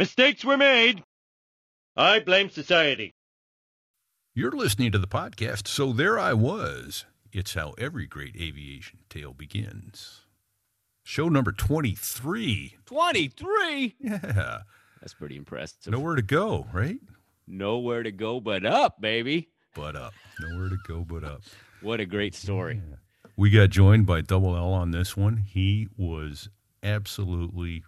Mistakes were made. I blame society. You're listening to the podcast, so there I was. It's how every great aviation tale begins. Show number 23. 23? Yeah. That's pretty impressive. Nowhere to go, right? Nowhere to go but up, baby. But up. Nowhere to go but up. What a great story. We got joined by Double L on this one. He was absolutely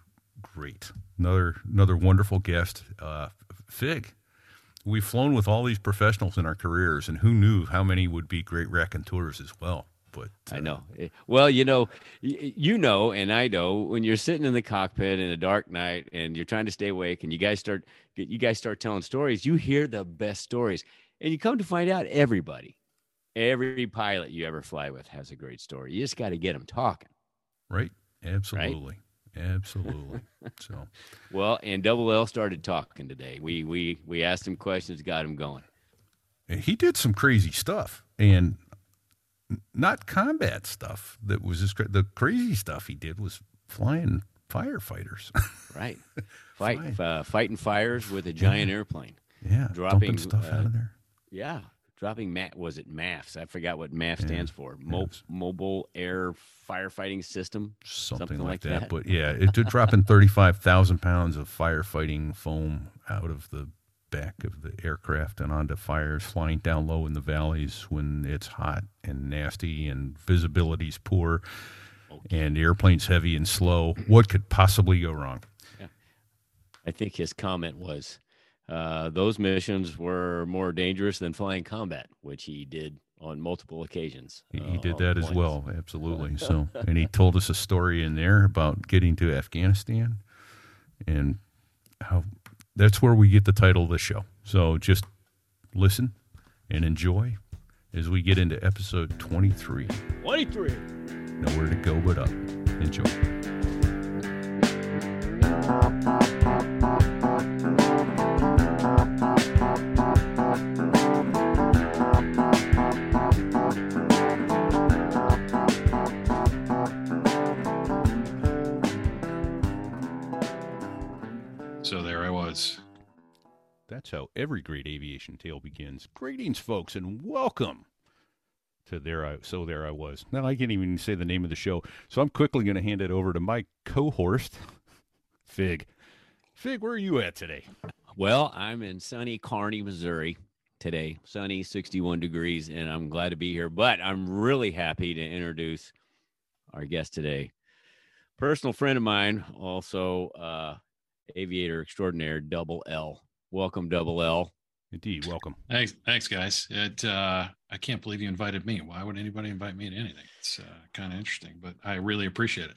great. Another another wonderful guest. Uh, Fig. We've flown with all these professionals in our careers, and who knew how many would be great raconteurs as well. But I uh, know. Eh, Well, you know, you know, and I know when you're sitting in the cockpit in a dark night and you're trying to stay awake, and you guys start, you guys start telling stories. You hear the best stories, and you come to find out everybody, every pilot you ever fly with has a great story. You just got to get them talking. Right? Absolutely. Absolutely. so Well, and Double L started talking today. We we we asked him questions, got him going. and he did some crazy stuff and not combat stuff that was just cra- the crazy stuff he did was flying firefighters. Right, fight uh, fighting fires with a giant airplane. yeah. Dropping, dumping stuff out uh, of there. Yeah, dropping MAF was it MAFs? I forgot what MAF stands for. Mo- Yes. Mobile Air Firefighting System. something, something like, like that. that. But yeah, it did dropping thirty five thousand pounds of firefighting foam out of the back of the aircraft and onto fires flying down low in the valleys when it's hot and nasty and visibility's poor and the airplane's heavy and slow. What could possibly go wrong? I think his comment was, uh, "Those missions were more dangerous than flying combat," which he did on multiple occasions. He, he uh, did on that as points. well, absolutely. So, and he told us a story in there about getting to Afghanistan, and how that's where we get the title of the show. So, just listen and enjoy as we get into episode twenty-three. Twenty-three. Nowhere to go but up. Enjoy. Every great aviation tale begins. Greetings, folks, and welcome to there. I so there I was. Now I can't even say the name of the show, so I'm quickly going to hand it over to my co-host, Fig. Fig, where are you at today? Well, I'm in sunny Kearney, Missouri today. Sunny, 61 degrees, and I'm glad to be here. But I'm really happy to introduce our guest today. Personal friend of mine, also uh, aviator extraordinaire, Double L. Welcome, Double L. Indeed, welcome. Thanks, thanks, guys. It uh, I can't believe you invited me. Why would anybody invite me to anything? It's uh, kind of interesting, but I really appreciate it.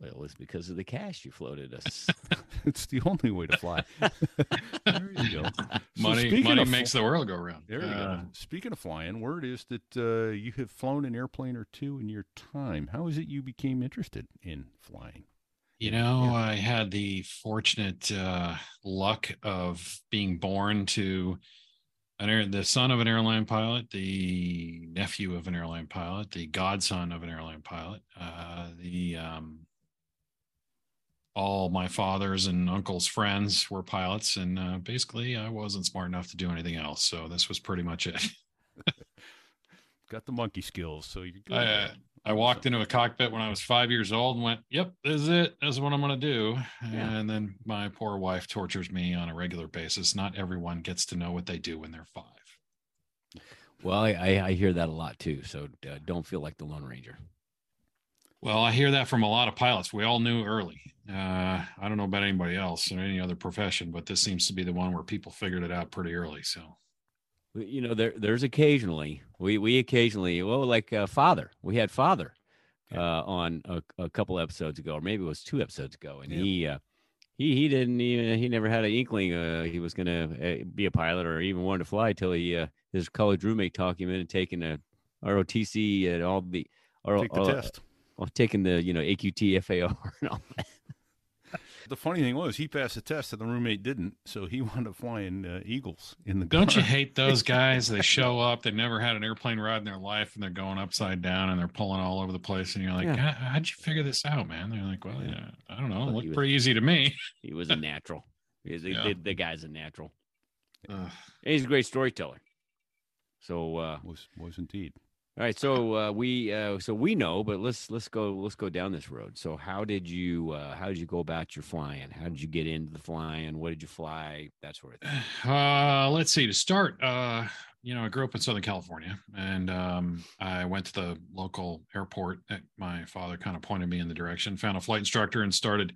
Well, it's because of the cash you floated us. It's the only way to fly. there you go. Money speaking money of makes fl- the world go round. There you Uh, go. Speaking of flying, word is that uh, you have flown an airplane or two in your time. How is it you became interested in flying? You know, I had the fortunate uh, luck of being born to an air, the son of an airline pilot, the nephew of an airline pilot, the godson of an airline pilot. Uh, the um, all my father's and uncle's friends were pilots, and uh, basically, I wasn't smart enough to do anything else. So this was pretty much it. Got the monkey skills, so you're good. I, I walked into a cockpit when I was five years old and went, "Yep, this is it. This is what I'm going to do." Yeah. And then my poor wife tortures me on a regular basis. Not everyone gets to know what they do when they're five. well, I, I, I hear that a lot too. So uh, don't feel like the Lone Ranger. Well, I hear that from a lot of pilots. We all knew early. Uh, I don't know about anybody else or any other profession, but this seems to be the one where people figured it out pretty early. So you know there there's occasionally we we occasionally well like uh, father we had father uh on a, a couple episodes ago or maybe it was two episodes ago and Yeah. he uh he he didn't even he never had an inkling uh he was gonna uh, be a pilot or even wanted to fly till he uh his college roommate talked him into taking a ROTC and all the or, Take the or- test. or taking the you know AQT FAR and all that. The funny thing was, he passed the test and the roommate didn't, so he wound up flying uh, Eagles in the. don't you hate those guys? They show up, they never had an airplane ride in their life, and they're going upside down and they're pulling all over the place. And you're like, Yeah. "How- how'd you figure this out, man? They're like, well, Yeah. yeah, I don't know. It Well, looked was- pretty easy to me. He was a natural. He's a- Yeah. the, the guy's a natural. Ugh. And he's a great storyteller. So uh, Was was indeed. All right, so uh, we uh, so we know, but let's let's go let's go down this road. So how did you uh, how did you go about your flying? How did you get into the flying? What did you fly? That sort of thing. Uh, let's see. To start, uh, you know, I grew up in Southern California, and um, I went to the local airport. That my father kind of pointed me in the direction. Found a flight instructor and started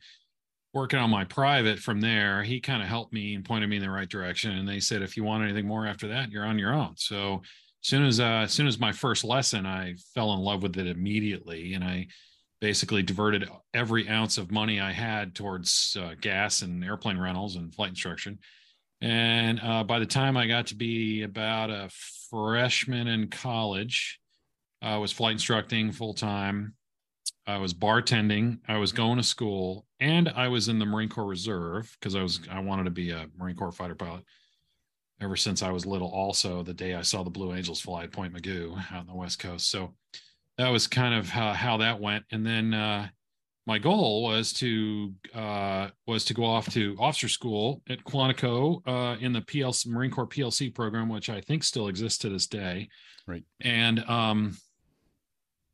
working on my private. From there, he kind of helped me and pointed me in the right direction. And they said, if you want anything more after that, you're on your own. So soon as uh, as soon as my first lesson, I fell in love with it immediately, and I basically diverted every ounce of money I had towards uh, gas and airplane rentals and flight instruction. And uh, by the time I got to be about a freshman in college, I was flight instructing full time. I was bartending. I was going to school, and I was in the Marine Corps Reserve because I was I wanted to be a Marine Corps fighter pilot ever since I was little. Also, the day I saw the Blue Angels fly at Point Mugu out on the West Coast, so that was kind of how, how that went. And then uh, my goal was to uh, was to go off to officer school at Quantico uh, in the PLC Marine Corps PLC program, which I think still exists to this day. Right. And um,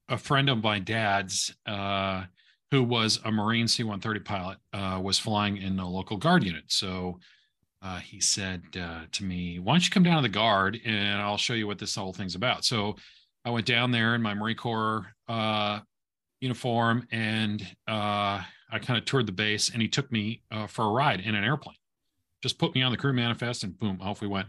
a friend of my dad's, uh, who was a Marine C-130 pilot, uh, was flying in a local guard unit. So uh, he said uh, to me, "Why don't you come down to the guard and I'll show you what this whole thing's about." So I went down there in my Marine Corps uh, uniform and uh, I kind of toured the base and he took me uh, for a ride in an airplane. Just put me on the crew manifest and boom, off we went.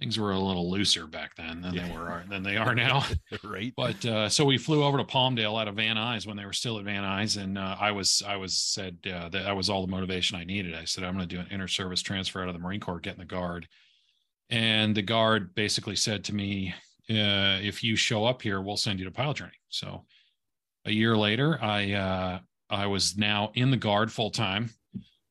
Things were a little looser back then than they were than they are now. right. But uh, so we flew over to Palmdale out of Van Nuys when they were still at Van Nuys, and uh, I was I was said uh, that that was all the motivation I needed. I said I'm going to do an inter service transfer out of the Marine Corps, get in the guard, and the guard basically said to me, uh, "If you show up here, we'll send you to pilot training." So a year later, I uh, I was now in the guard full time.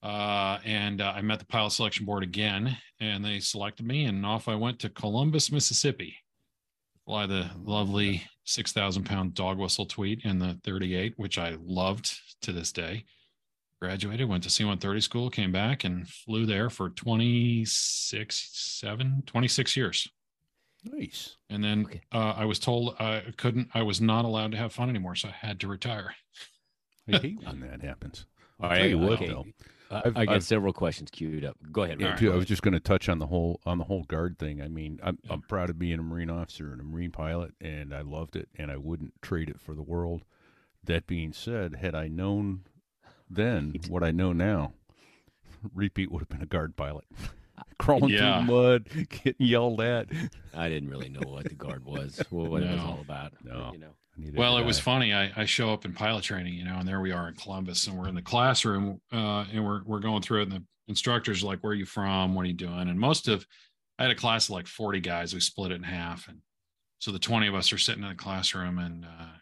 Uh, and uh, I met the pilot selection board again, and they selected me, and off I went to Columbus, Mississippi fly the lovely 6,000 pound dog whistle tweet in the 38, which I loved to this day. Graduated, went to C-130 school, came back and flew there for 26, seven, 26 years. Nice. And then Okay. uh, I was told I couldn't, I was not allowed to have fun anymore. So I had to retire. I hate when that happens. I Tell you what, okay. though, I've- I got I've- several questions queued up. Go ahead. Yeah, Rick. too, I was just going to touch on the whole on the whole guard thing. I mean, I'm I'm proud of being a Marine officer and a Marine pilot, and I loved it, and I wouldn't trade it for the world. That being said, had I known then what I know now, repeat would have been a guard pilot, crawling Yeah. through mud, getting yelled at. I didn't really know what the guard was, what it was all about. No. You know. Well, it was funny. I, I show up in pilot training, you know, and there we are in Columbus, and we're in the classroom, uh, and we're we're going through it, and the instructors are like, "Where are you from? What are you doing?" And most of, I had a class of like forty guys. We split it in half, and so the twenty of us are sitting in the classroom, and uh,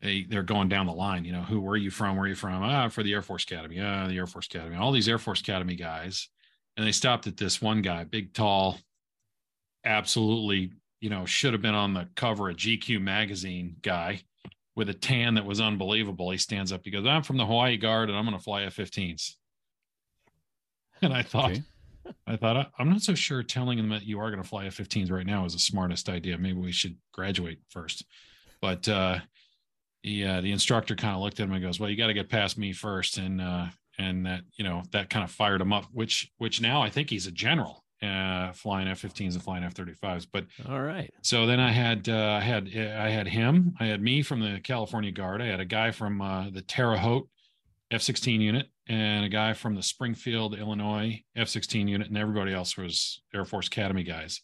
they they're going down the line. You know, who? Where are you from? Where are you from? Ah, for the Air Force Academy. Ah, the Air Force Academy. All these Air Force Academy guys, and they stopped at this one guy, big, tall, absolutely you know, should have been on the cover of GQ magazine guy with a tan that was unbelievable. He stands up, he goes, I'm from the Hawaii Guard and I'm going to fly F 15s. And I thought, Okay. I thought, "I- I'm not so sure telling them that you are going to fly F 15s right now is the smartest idea. Maybe we should graduate first. But, uh, yeah, the instructor kind of looked at him and goes, well, you got to get past me first. And, uh, and that, you know, that kind of fired him up, which, which now I think he's a general, uh, flying F 15s and flying F 35s. But, All right. so then I had uh, I had I had him. I had me from the California Guard. I had a guy from uh, the Terre Haute F-16 unit, and a guy from the Springfield, Illinois F-16 unit, and everybody else was Air Force Academy guys.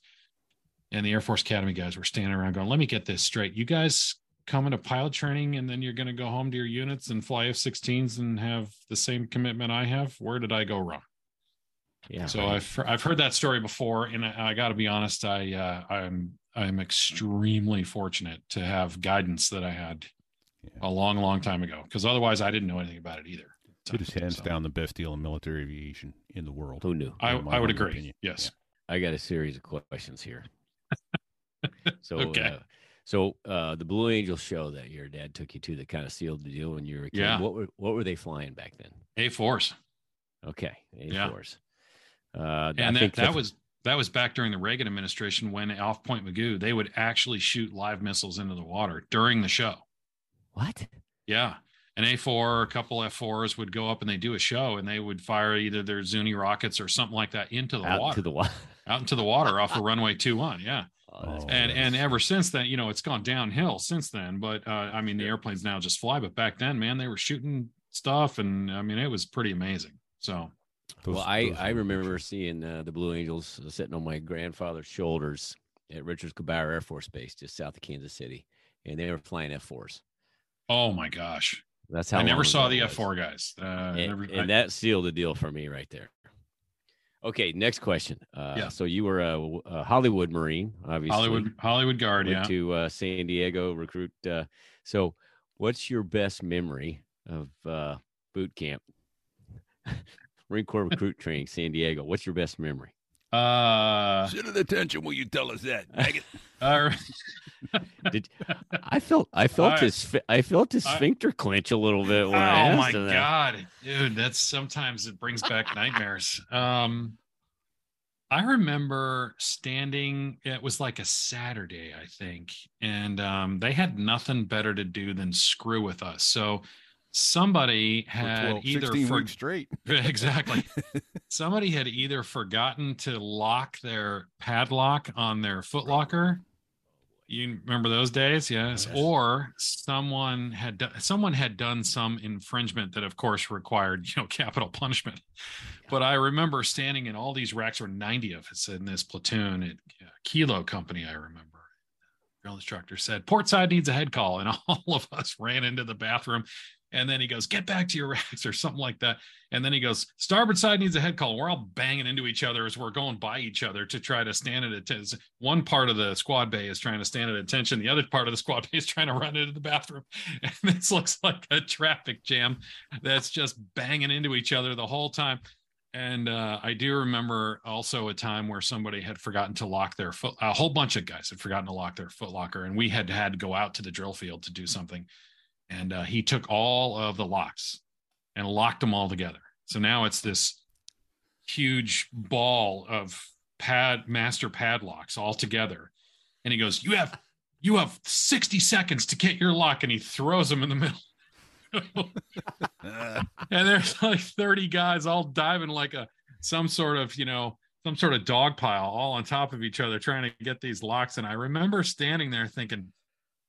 And the Air Force Academy guys were standing around going, "Let me get this straight. You guys coming to pilot training, and then you're going to go home to your units and fly F-16s and have the same commitment I have. Where did I go wrong?" Yeah. So right. I've I've heard that story before, and I, I got to be honest. I uh, I'm I'm extremely fortunate to have guidance that I had Yeah. a long, long time ago. Because otherwise, I didn't know anything about it either. It is hands So, down the best deal in military aviation in the world. Who knew? I I would agree. opinion. Yes. I got a series of questions here. So, Okay. uh, so uh, the Blue Angel show that your dad took you to that kind of sealed the deal when you were a kid. Yeah. What were what were they flying back then? A4s. Okay, A Yeah. Uh, I and that, think that the- was that was back during the Reagan administration when off Point Mugu they would actually shoot live missiles into the water during the show. what? Yeah. An A4, a couple F4s would go up and they do a show and they would fire either their Zuni rockets or something like that into the Out water, to the water. out into the water off of runway 21. Yeah. Oh, and and ever since then, you know, it's gone downhill since then. But uh, I mean, the airplanes now just fly. But back then, man, they were shooting stuff, and I mean, it was pretty amazing. So Those- well, I, I remember pictures. seeing uh, the Blue Angels sitting on my grandfather's shoulders at Richards-Gebaur Air Force Base, just south of Kansas City, and they were flying F fours. oh my gosh, That's how I never saw the. F4 guys. Uh, and, never, and I- that sealed the deal for me right there. Okay, next question. Uh, Yeah. So you were a, a Hollywood Marine, obviously. Hollywood Hollywood Guard. Went Yeah. to uh, San Diego recruit. Uh, so, what's your best memory of uh, boot camp? Marine Corps recruit training, San Diego. What's your best memory? Uh, Sit at attention will you tell us that? Maggot. uh, Did I felt I felt I- his I felt his I- sphincter clench a little bit oh when I my asked him that. god, dude, that's sometimes it brings back nightmares. Um, I remember standing. It was like a Saturday, I think, and um, they had nothing better to do than screw with us. So somebody had 12, either 16 for, straight. exactly. Somebody had either forgotten to lock their padlock on their footlocker you remember those days? Yes, Yes. or someone had done someone had done some infringement that of course required you know capital punishment. But i remember standing in all these racks or 90 of us in this platoon at uh, kilo company i remember. Drill instructor said port side needs a head call and all of us ran into the bathroom and then he goes get back to your racks or something like that and then he goes, starboard side needs a head call. We're all banging into each other as we're going by each other to try to stand at attention. One part of the squad bay is trying to stand at attention. The other part of the squad bay is trying to run into the bathroom. And this looks like a traffic jam that's just banging into each other the whole time. And uh, I do remember also a time where somebody had forgotten to lock their foot. A whole bunch of guys had forgotten to lock their foot locker, and we had had to go out to the drill field to do something. And uh, he took all of the locks and locked them all together. So now it's this huge ball of pad master padlocks all together. And he goes, "You have you have 60 seconds to get your lock." And he throws them in the middle. And there's like 30 guys all diving like a some sort of, you know, some sort of dog pile all on top of each other trying to get these locks. And I remember standing there thinking,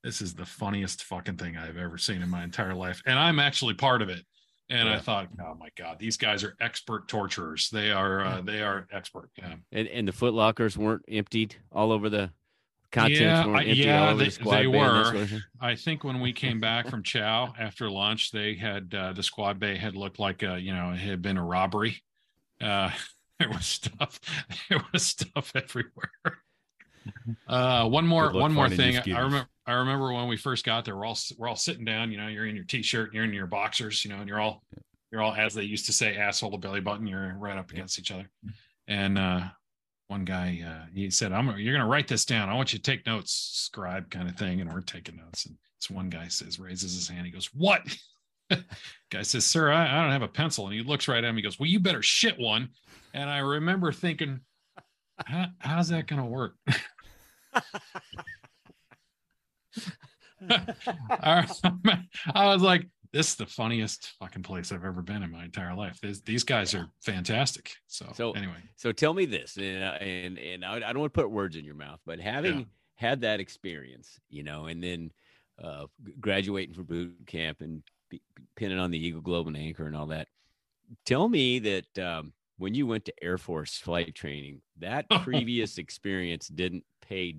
this is the funniest fucking thing I've ever seen in my entire life. And I'm actually part of it. And I thought, oh my God, these guys are expert torturers. They are uh, they are expert. Yeah. And and the foot lockers weren't emptied all over the contents Yeah, weren't emptied yeah, all over they- the squad they were. sort of thing? I think when we came back from Chow after lunch, they had uh, the squad bay had looked like a, you know, it had been a robbery. Uh, there was stuff, there was stuff everywhere. Uh, one more, one more thing. I remember, I remember when we first got there, we're all we're all sitting down. You know, you're in your t-shirt, you're in your boxers, you know, and you're all you're all as they used to say, asshole to belly button. You're right up against each other. And uh, one guy, uh, he said, "I'm you're going to write this down. I want you to take notes, scribe kind of thing." And we're taking notes. And this one guy says, raises his hand. He goes, "What?" guy says, "Sir, I, I don't have a pencil." And he looks right at him. He goes, "Well, you better shit one." And I remember thinking, How, "How's that going to work?" I, was like, this is the funniest fucking place I've ever been in my entire life. These, these guys are fantastic. So, So- anyway, So tell me this, and uh, and, and I, I don't want to put words in your mouth, but having Yeah. had that experience, you know, and then uh, graduating from boot camp and be, pinning on the Eagle Globe and Anchor and all that, tell me that um, when you went to Air Force flight training, that previous experience didn't pay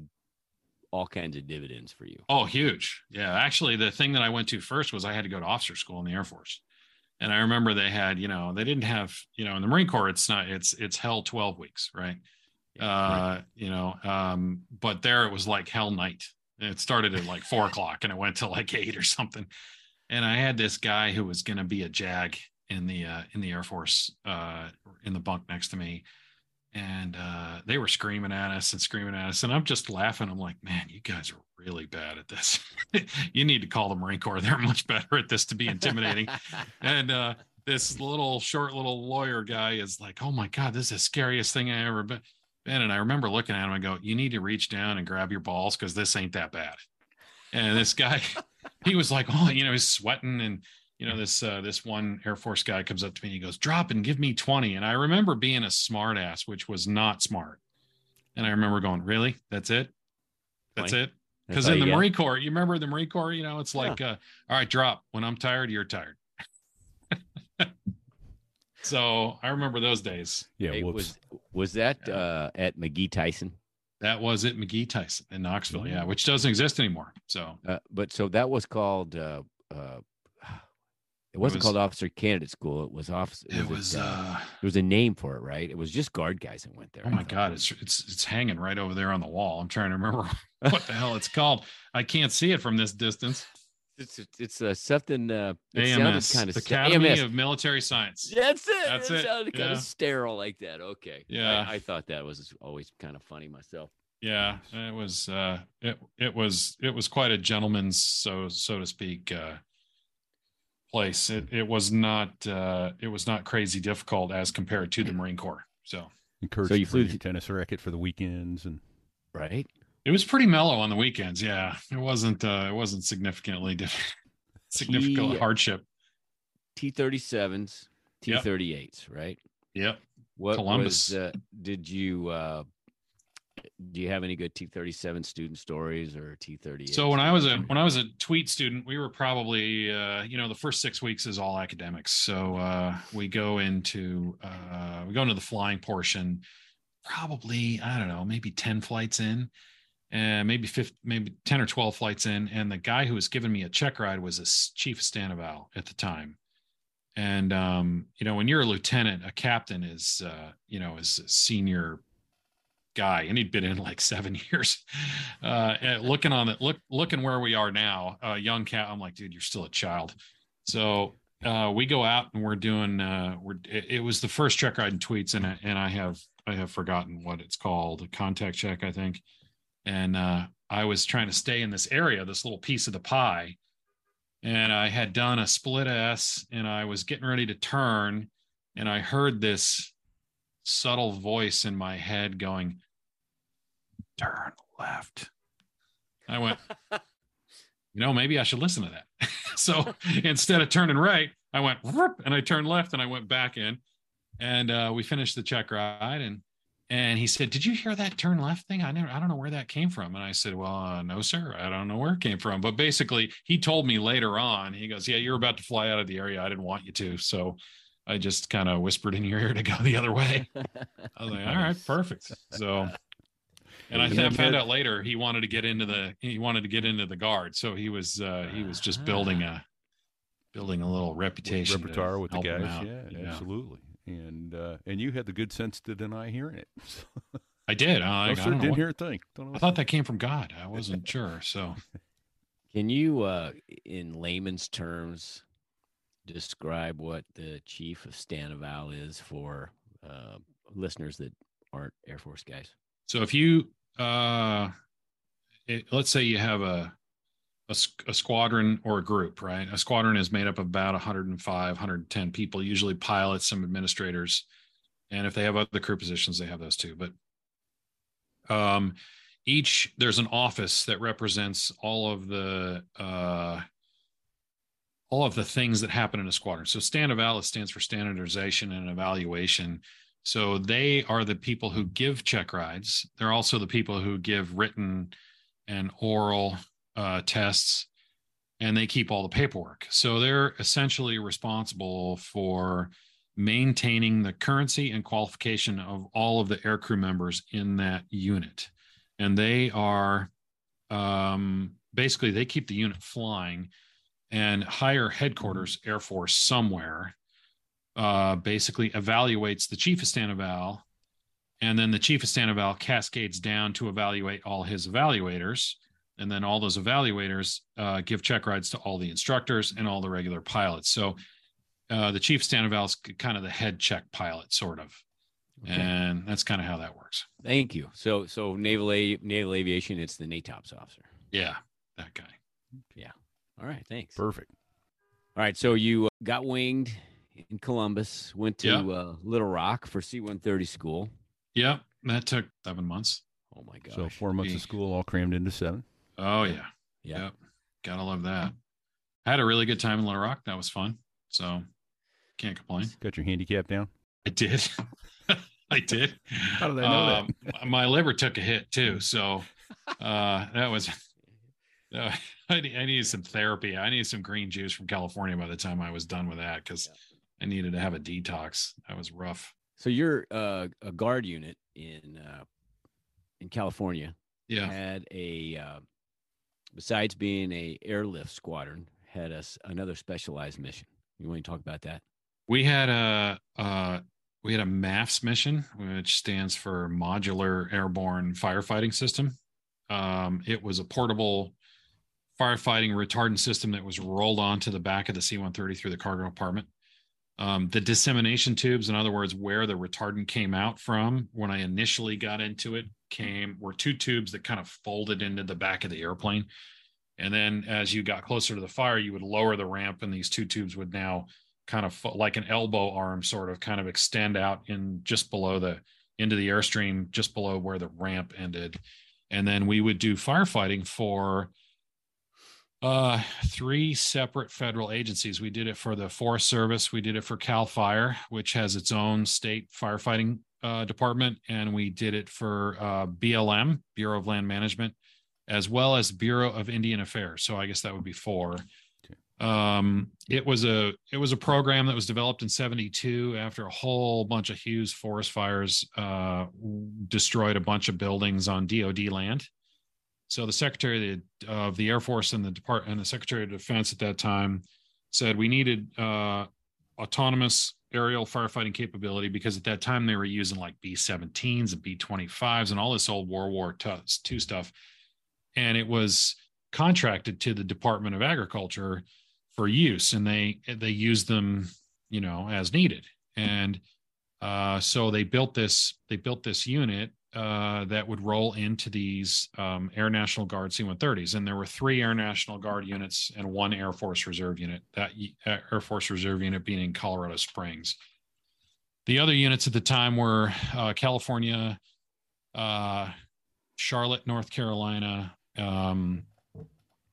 all kinds of dividends for you. oh, huge. Yeah. Actually, the thing that I went to first was I had to go to officer school in the Air Force. And I remember they had, you know, they didn't have, you know, in the Marine Corps, it's not, it's, it's hell 12 weeks, right? uh you know um but there it was like hell night it started at like four o'clock and it went to like eight or something and i had this guy who was going to be a jag in the uh in the air force uh in the bunk next to me and uh they were screaming at us and screaming at us and i'm just laughing i'm like man you guys are really bad at this you need to call the marine corps they're much better at this to be intimidating and uh this little short little lawyer guy is like, "Oh my god, this is the scariest thing I ever been." been." And I remember looking at him and go, "You need to reach down and grab your balls because this ain't that bad." And this guy, he was like, "Oh, you know, he's sweating and." You know this uh, this one Air Force guy comes up to me and he goes, "Drop and give me 20." And I remember being a smart ass, which was not smart. And I remember going, "Really? That's it? That's 20? it?" Because in the you got? Marine Corps, you remember the Marine Corps, you know, it's like, uh, all right, drop. When I'm tired, you're tired. so I remember those days. Yeah, Hey, was was that Yeah. uh, at McGhee Tyson? That was at McGhee Tyson in Knoxville, Mm. yeah, which doesn't exist anymore. So Uh, but so that was called. Uh, uh, it wasn't was- called Officer Candidate School. It was officer. it was, uh, there was a name for it, right? It was just guard guys that went there. oh my. God, it's it's it's hanging right over there on the wall. I'm trying to remember what the hell it's called. I can't see it from this distance. it's it's, uh, something. Uh, it AMS, kind of Academy of Military Science. That's it. That's it it, sounded kind of sterile like that. Okay. Yeah. I, I thought that was always kind of funny myself. Yeah, it was uh it it was it was quite a gentleman's so so to speak uh place. It it was not uh it was not crazy difficult as compared to the Marine Corps. So Encouraged So you flew bring to- your tennis racket for the weekends and Right. it was pretty mellow on the weekends. Yeah. It wasn't uh it wasn't significantly diff- significant He- hardship. T thirty sevens, T thirty eights, Right. Yep. What Columbus. was? Uh, did you? uh Do you have any good T thirty seven student stories or T thirty? So when I was a when I was a tweet student, we were probably uh, you know the first six weeks is all academics. So uh, we go into uh, we go into the flying portion, probably I don't know maybe ten flights in, and maybe 50, maybe ten or twelve flights in, and the guy who was giving me a check ride was a chief of Stan Eval at the time. And um, you know when you're a lieutenant, a captain is uh, you know is a senior guy and he'd been in like seven years. Uh looking on it look looking where we are now uh young cat i'm like dude you're still a child. So uh we go out and we're doing uh we're it, it was the first check ride in tweets and I, and i have i have forgotten what it's called a contact check i think. And uh i was trying to stay in this area this little piece of the pie. And i had done a split s and i was getting ready to turn and i heard this subtle voice in my head going, turn left. I went, you know, maybe I should listen to that. so instead of turning right, I went and I turned left and I went back in. And uh, we finished the check ride and and he said, "Did you hear that turn left thing? I never, I don't know where that came from." And I said, "Well, uh, no, sir, I don't know where it came from." But basically, he told me later on. He goes, "Yeah, you're about to fly out of the area. I didn't want you to, so I just kind of whispered in your ear to go the other way." I was like, "All right, perfect." So, and I And th- then found that- out later he wanted to get into the he wanted to get into the guard, so he was uh, he was just building a building a little reputation to repertoire with the guys. out. Yeah, absolutely. And uh, and you had the good sense to deny hearing it. I did. I, no, I sir, don't didn't what- hear a thing. Don't know I thought that came from God. I wasn't sure. So Can you, uh, in layman's terms, describe what the chief of Stan Eval is for uh, listeners that aren't Air Force guys? So if you, uh, it, let's say you have a a squadron or a group, right? A squadron is made up of about 105, 110 people, usually pilots, some administrators, and if they have other crew positions, they have those too. But um, each there's an office that represents all of the uh, all of the things that happen in a squadron. So stand STANDEVAL stands for standardization and evaluation. So they are the people who give check rides. They're also the people who give written and oral uh, tests, and they keep all the paperwork. So they're essentially responsible for maintaining the currency and qualification of all of the aircrew members in that unit. And they are um, basically they keep the unit flying and higher headquarters Air Force somewhere uh, basically evaluates the chief of Stan Eval, and then the chief of Stan Eval cascades down to evaluate all his evaluators, and then all those evaluators uh, give check rides to all the instructors and all the regular pilots. So uh, the chief of Stan Eval is kind of the head check pilot, sort of, Okay. and that's kind of how that works. Thank you. So, so naval a- naval aviation, it's the NATOPS officer. Yeah, that guy. All right, thanks. Perfect. All right, so you uh, got winged in Columbus. Went to Yeah. uh, Little Rock for C-130 school. Yep, that took seven months. Oh my God. So four months Gee. of school all crammed into seven. Oh yeah, yeah. Yep. Gotta love that. I had a really good time in Little Rock. That was fun. So can't complain. Got your handicap down. I did. I did. How did I know Um, my liver took a hit too. So uh, that was. Uh, I, ne- I needed some therapy. I needed some green juice from California by the time I was done with that because I needed to have a detox. That was rough. So you're uh, a guard unit in uh, in California. Yeah. Had a uh, besides being a airlift squadron, had us another specialized mission. You want to talk about that? We had a uh, we had a MAFFS mission, which stands for Modular Airborne Firefighting System. Um, it was a portable firefighting retardant system that was rolled onto the back of the C-130 through the cargo compartment. Um, the dissemination tubes, in other words, where the retardant came out from when I initially got into it, came were two tubes that kind of folded into the back of the airplane. And then as you got closer to the fire, you would lower the ramp, and these two tubes would now kind of like an elbow arm, sort of kind of extend out in just below the into the airstream, just below where the ramp ended. And then we would do firefighting for uh, three separate federal agencies. We did it for the Forest Service, we did it for Cal Fire, which has its own state firefighting uh, department, and we did it for uh, BLM, Bureau of Land Management, as well as Bureau of Indian Affairs. So I guess that would be four. Um, it was a it was a program that was developed in '72 after a whole bunch of Hughes forest fires uh, destroyed a bunch of buildings on DoD land. So the Secretary of the, Air Force and the Department and the Secretary of Defense at that time said we needed uh, autonomous aerial firefighting capability because at that time they were using like B-17s and B-25s and all this old World War II stuff, and it was contracted to the Department of Agriculture for use, and they they used them, you know, as needed, and uh, so they built this they built this unit uh, that would roll into these um, Air National Guard C-130s, and there were three Air National Guard units and one Air Force Reserve unit. That uh, Air Force Reserve unit being in Colorado Springs. The other units at the time were uh, California, uh, Charlotte, North Carolina, um,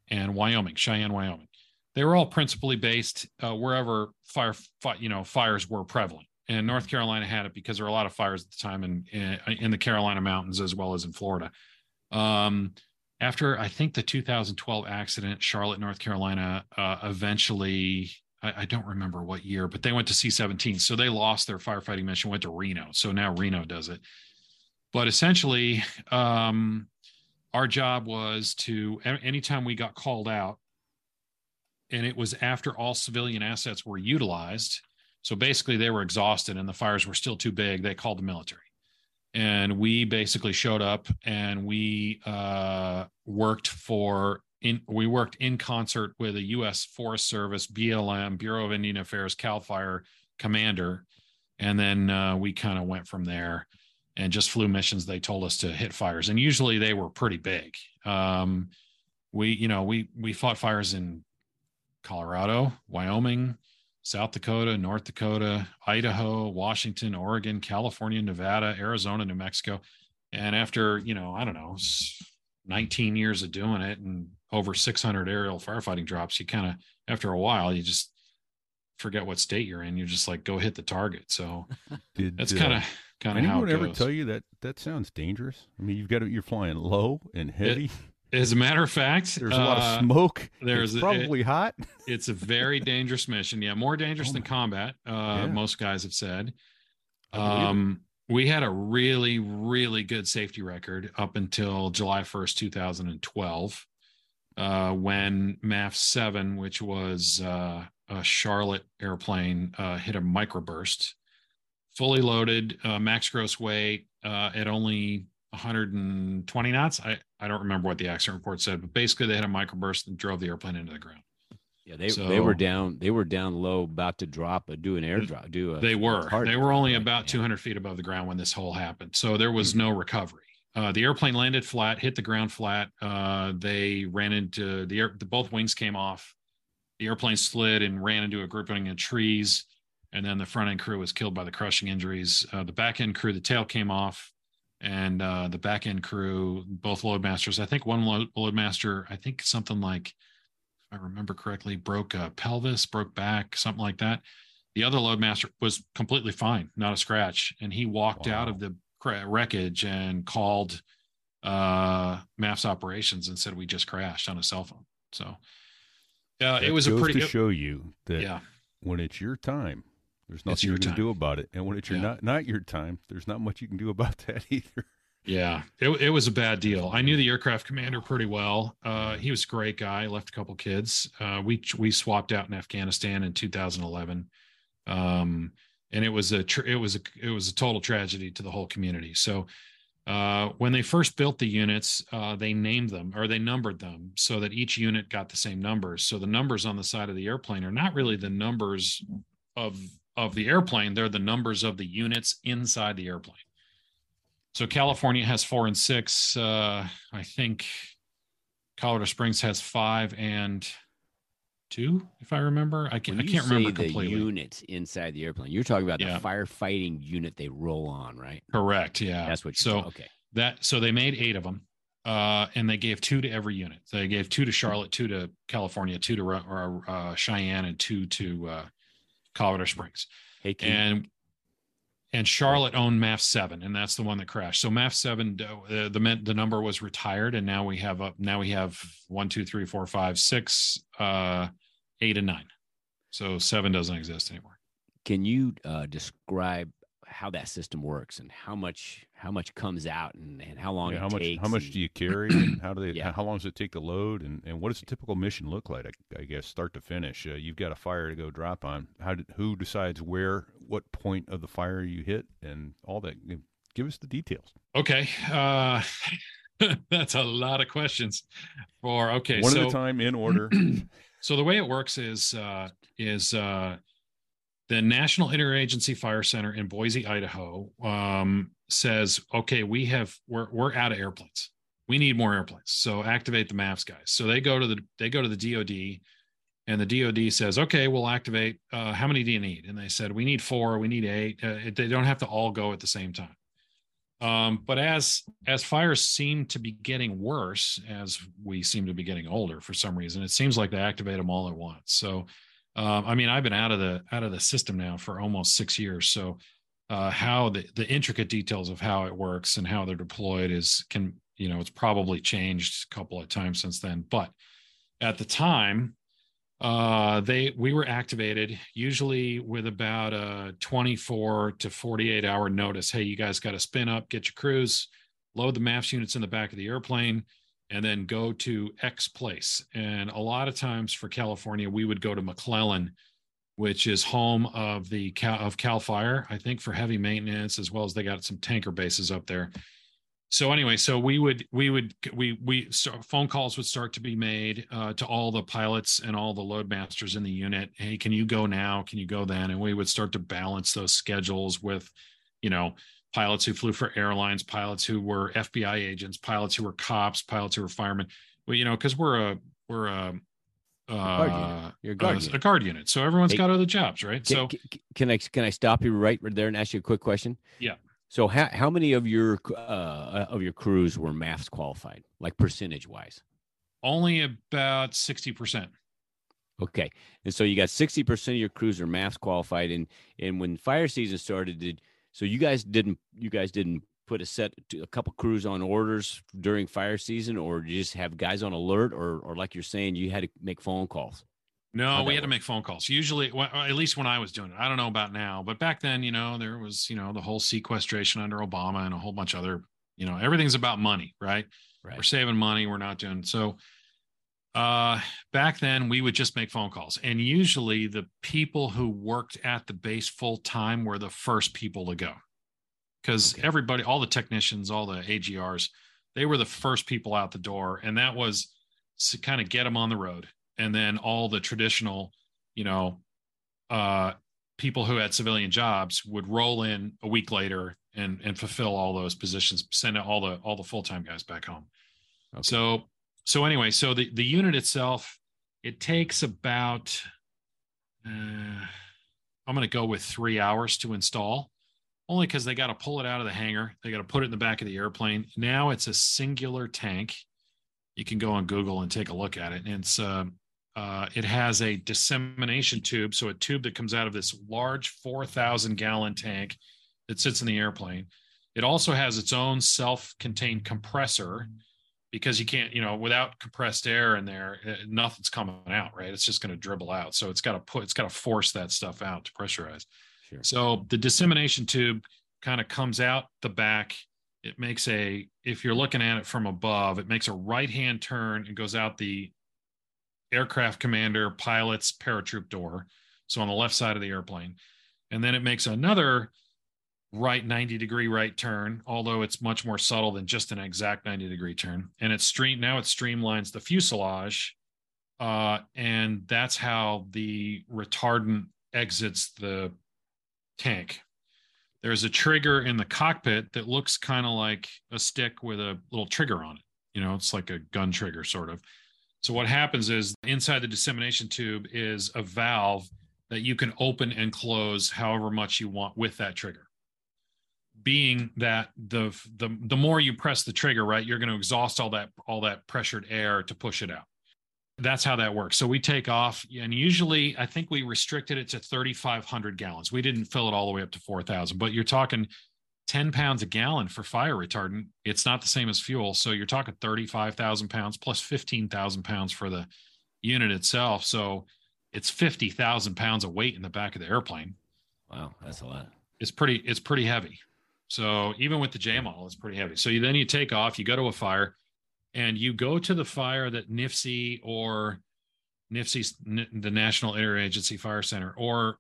and Wyoming, Cheyenne, Wyoming. They were all principally based uh, wherever fire, fi- you know, fires were prevalent and North Carolina had it because there were a lot of fires at the time in in, in the Carolina mountains as well as in Florida. Um, after I think the 2012 accident, Charlotte, North Carolina, uh, eventually I, I, don't remember what year, but they went to C-17, so they lost their firefighting mission, went to Reno, so now Reno does it. But essentially, um, our job was to anytime we got called out, and it was after all civilian assets were utilized so basically, they were exhausted and the fires were still too big. They called the military. And we basically showed up and we uh, worked for in we worked in concert with a U.S. Forest Service, BLM, Bureau of Indian Affairs, Cal Fire commander, and then uh, we kind of went from there and just flew missions. They told us to hit fires, and usually they were pretty big. Um, we, you know, we we fought fires in Colorado, Wyoming, South Dakota, North Dakota, Idaho, Washington, Oregon, California, Nevada, Arizona, New Mexico. And after, you know, I don't know, 19 years of doing it and over 600 aerial firefighting drops, you kind of, after a while, you just forget what state you're in. You're just like, go hit the target. So Did, that's kind of, kind of how anyone it ever goes. tell you that that sounds dangerous? I mean, you've got to, you're flying low and heavy. As a matter of fact, There's a lot uh, of smoke. there's it's probably hot. it's a very dangerous mission. Yeah, more dangerous Oh than combat. Uh, Yeah. Most guys have said. It. Um, we had a really, really good safety record up until July 1st, 2012, uh, when MAF 7, which was uh, a Charlotte airplane, uh, hit a microburst. Fully loaded, uh, max gross weight uh, at only 120 knots. I, I don't remember what the accident report said, but basically they had a microburst and drove the airplane into the ground. Yeah, they they were down. They were down low, about to drop, a, do an airdrop, do a. They were. They were only about yeah. 200 feet above the ground when this hole happened. So there was no recovery. Uh, the airplane landed flat, hit the ground flat. Uh, they ran into the air. The, both wings came off. The airplane slid and ran into a grouping of trees. and then the front end crew was killed by the crushing injuries. Uh, the back end crew, the tail came off, and uh, the back end crew, both loadmasters. I think one load, loadmaster, I think something like, if I remember correctly, broke a pelvis, broke back, something like that. The other loadmaster was completely fine, not a scratch, and he walked Wow. out of the wreckage and called uh MAFFS operations and said we just crashed on a cell phone. So uh, it was a pretty to show you that yeah when it's your time, there's nothing you can time. do about it, and when it's your Yeah. not not your time, there's not much you can do about that either. Yeah, it, it was a bad deal. I knew the aircraft commander pretty well. Uh, he was a great guy. Left a couple kids. Uh, we we swapped out in Afghanistan in 2011, um, and it was a tr- it was a it was a total tragedy to the whole community. So uh, when they first built the units, uh, they named them or they numbered them so that each unit got the same numbers. So the numbers on the side of the airplane are not really the numbers of of the airplane; they're the numbers of the units inside the airplane. So California has four and six. Uh, I think Colorado Springs has five and two, if I remember. I can't, I can't remember say completely. The units inside the airplane. You're talking about Yeah. the firefighting unit they roll on, right? Correct. Yeah. That's what. so You're so okay. that so they made eight of them, uh, and they gave two to every unit. They gave two to Charlotte, two to California, two to or, uh, Cheyenne, and two to uh, Colorado Springs. Hey, can, and and Charlotte owned MAF seven, and that's the one that crashed. So MAF seven, uh, the the number was retired, and now we have up. Now we have one, two, three, four, five, six, uh, eight, and nine. So seven doesn't exist anymore. can you uh, describe how that system works and how much how much comes out and, and how long Yeah, it how much takes? how much do you carry, and how do they Yeah. how long does it take to load, and, and what does a typical mission look like? I, I guess start to finish. Uh, you've got a fire to go drop on. How did, who decides where, what point of the fire you hit, and all that? Give us the details. Okay, uh, that's a lot of questions. For okay, One so at a time in order. so the way it works is uh, is uh, the National Interagency Fire Center in Boise, Idaho, um, says, okay, we have we're we're out of airplanes. We need more airplanes. So activate the MAFs guys. So they go to the they go to the DoD, and the DoD says, okay, we'll activate. Uh, how many do you need? And they said, we need four. We need eight. Uh, they don't have to all go at the same time. Um, but as as fires seem to be getting worse, as we seem to be getting older for some reason, it seems like they activate them all at once. So, um, I mean, I've been out of the out of the system now for almost six years. So, uh, how the the intricate details of how it works and how they're deployed is can you know it's probably changed a couple of times since then. But at the time, uh, they we were activated usually with about a 24 to 48 hour notice. Hey, you guys got to spin up, get your crews, load the MAFFS units in the back of the airplane, and then go to X place. And a lot of times for California, we would go to McClellan, which is home of the Cal, of Cal Fire, I think for heavy maintenance as well as they got some tanker bases up there. So anyway, so we would we would we we start, phone calls would start to be made uh, to all the pilots and all the load masters in the unit. Hey, can you go now? Can you go then? And we would start to balance those schedules with, you know, pilots who flew for airlines, pilots who were FBI agents, pilots who were cops, pilots who were firemen. Well, you know, because we're a we're a guard unit. uh, You're a guard unit. a guard unit. So everyone's Hey, got other jobs, right? Can, so can, can I can I stop you right there and ask you a quick question? Yeah. So how how many of your uh, of your crews were MAFs qualified, like percentage wise? only about sixty percent. Okay, and so you got sixty percent of your crews are MAFs qualified, and and when fire season started, did so you guys didn't you guys didn't put a set a couple crews on orders during fire season, or you just have guys on alert, or or like you're saying, you had to make phone calls. No, How'd we had to make phone calls. Usually, well, at least when I was doing it, I don't know about now, but back then, you know, there was, you know, the whole sequestration under Obama and a whole bunch of other, you know, everything's about money, right? We're saving money. We're not doing so. Uh, back then, we would just make phone calls, and usually the people who worked at the base full time were the first people to go, because Okay. everybody, all the technicians, all the AGRs, they were the first people out the door, and that was to kind of get them on the road, and then all the traditional, you know, uh, people who had civilian jobs would roll in a week later and and fulfill all those positions, send all the all the full time guys back home. Okay. So so anyway, so the the unit itself, it takes about uh, I'm going to go with three hours to install, only because they got to pull it out of the hangar. They got to put it in the back of the airplane. Now it's a singular tank. You can go on Google and take a look at it. And it's uh, uh, it has a dissemination tube, so a tube that comes out of this large 4,000 gallon tank that sits in the airplane. It also has its own self-contained compressor because you can't, you know, without compressed air in there, eh, nothing's coming out, right? It's just going to dribble out. So it's got to put, it's got to force that stuff out to pressurize. Sure. So the dissemination tube kind of comes out the back. It makes a, if you're looking at it from above, it makes a right hand turn and goes out the aircraft commander pilot's paratroop door. So on the left side of the airplane. And then it makes another right 90 degree right turn, although it's much more subtle than just an exact 90 degree turn. And it's stream now it streamlines the fuselage. Uh, and that's how the retardant exits the tank. There's a trigger in the cockpit that looks kind of like a stick with a little trigger on it. You know, it's like a gun trigger, sort of. So, what happens is inside the dissemination tube is a valve that you can open and close however much you want with that trigger being that the the the more you press the trigger right you're going to exhaust all that all that pressured air to push it out. That's how that works. So we take off and usually i think we restricted it to 3500 gallons. We didn't fill it all the way up to 4000 but you're talking 10 pounds a gallon for fire retardant. It's not the same as fuel so you're talking 35000 pounds plus 15000 pounds for the unit itself. So it's 50000 pounds of weight in the back of the airplane. Wow, that's a lot. it's pretty it's pretty heavy so even with the J model, it's pretty heavy. So you, then you take off, you go to a fire, and you go to the fire that NIFC or NIFC, the National Interagency Fire Center, or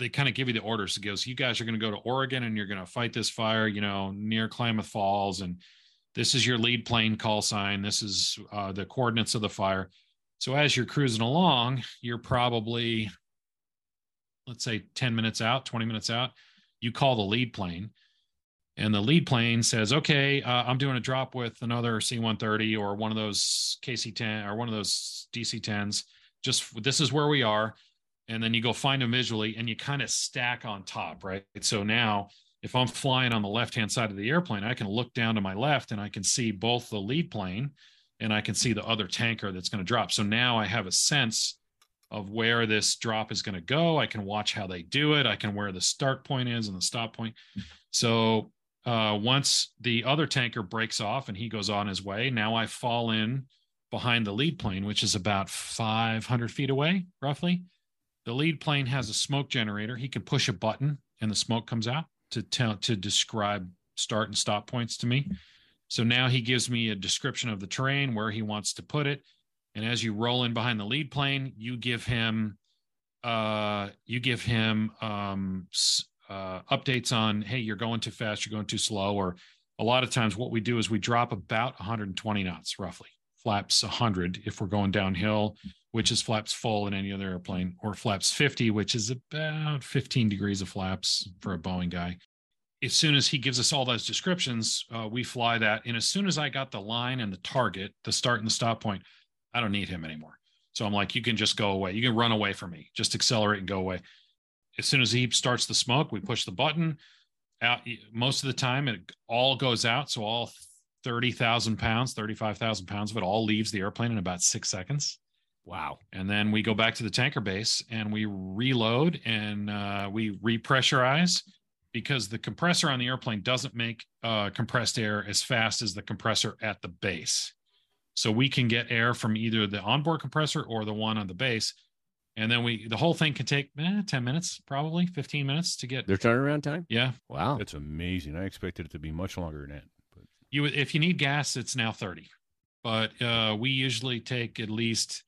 they kind of give you the orders. It goes, you guys are going to go to Oregon and you're going to fight this fire, you know, near Klamath Falls, and this is your lead plane call sign. This is uh, the coordinates of the fire. So as you're cruising along, you're probably, let's say, 10 minutes out, 20 minutes out. You call the lead plane and the lead plane says, "Okay, uh, I'm doing a drop with another C-130 or one of those KC-10 or one of those DC-10s. Just this is where we are." And then you go find them visually, and you kind of stack on top, right? So now, if I'm flying on the left-hand side of the airplane, I can look down to my left, and I can see both the lead plane, and I can see the other tanker that's going to drop. So now I have a sense of where this drop is going to go. I can watch how they do it. I can where the start point is and the stop point. So uh, once the other tanker breaks off and he goes on his way, now I fall in behind the lead plane, which is about 500 feet away, roughly. The lead plane has a smoke generator. He can push a button and the smoke comes out to tell to describe start and stop points to me. So now he gives me a description of the terrain, where he wants to put it. And as you roll in behind the lead plane, you give him uh you give him um uh, updates on hey you're going too fast you're going too slow or a lot of times what we do is we drop about 120 knots roughly. Flaps 100 if we're going downhill which is flaps full in any other airplane or flaps 50 which is about 15 degrees of flaps for a boeing guy. As soon as he gives us all those descriptions uh, we fly that. And as soon as i got the line and the target the start and the stop point i don't need him anymore. So i'm like you can just go away. You can run away from me. Just accelerate and go away as soon as he starts the smoke, we push the button. Out most of the time, it all goes out. So all thirty thousand pounds, thirty-five thousand pounds of it all leaves the airplane in about six seconds. Wow! And then we go back to the tanker base and we reload and uh, we repressurize because the compressor on the airplane doesn't make uh, compressed air as fast as the compressor at the base. So we can get air from either the onboard compressor or the one on the base and then we the whole thing can take eh, 10 minutes probably 15 minutes to get Their turnaround time? yeah Wow. That's amazing. I expected it to be much longer than that. But you if you need gas it's now 30 but uh we usually take at least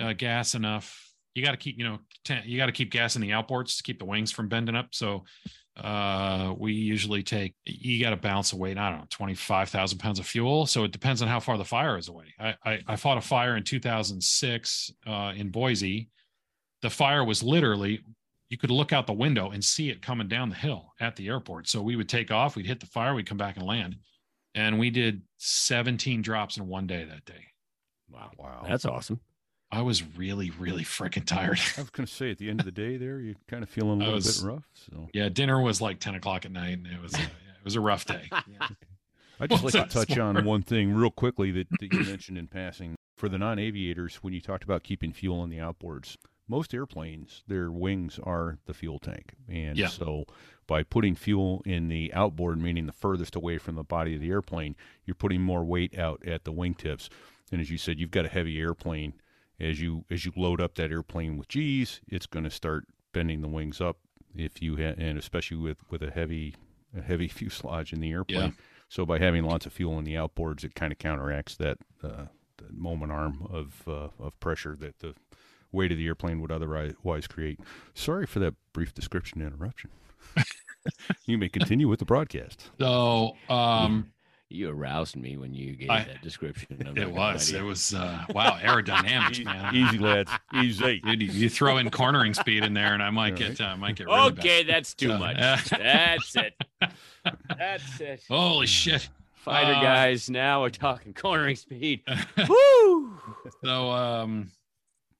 uh, gas enough you got to keep you know ten, you got to keep gas in the outboards to keep the wings from bending up so uh we usually take you got to balance the weight i don't know 25000 pounds of fuel so it depends on how far the fire is away i i, I fought a fire in 2006 uh in boise the fire was literally you could look out the window and see it coming down the hill at the airport. So we would take off, we'd hit the fire, we'd come back and land. And we did 17 drops in one day that day. Wow. wow. That's awesome. I was really, really freaking tired. I was going to say at the end of the day, there you're kind of feeling a I little was- bit rough. So yeah, dinner was like ten o'clock at night, and it was uh, it was a rough day. I just What's like to touch smart? on one thing real quickly that, that you mentioned in passing. For the non-aviators, when you talked about keeping fuel in the outboards, most airplanes, their wings are the fuel tank, and Yeah. so by putting fuel in the outboard, meaning the furthest away from the body of the airplane, you're putting more weight out at the wingtips. And as you said, you've got a heavy airplane. As you as you load up that airplane with G's, it's going to start bending the wings up. If you ha- and especially with with a heavy a heavy fuselage in the airplane. Yeah. So by having lots of fuel in the outboards, it kind of counteracts that uh, the moment arm of uh, of pressure that the weight of the airplane would otherwise create. Sorry for that brief description interruption. you may continue with the broadcast. So, um, You aroused me when you gave I- that description. I'm it was, lie it was, uh, wow, aerodynamics, man. Easy, lads. Easy. Dude, you, you throw in cornering speed in there, and I might All get, uh, might get really bad. Okay, that's too So, much. uh, That's it. That's it. Holy shit! Fighter uh, guys, now we're talking cornering speed. Woo! so, um,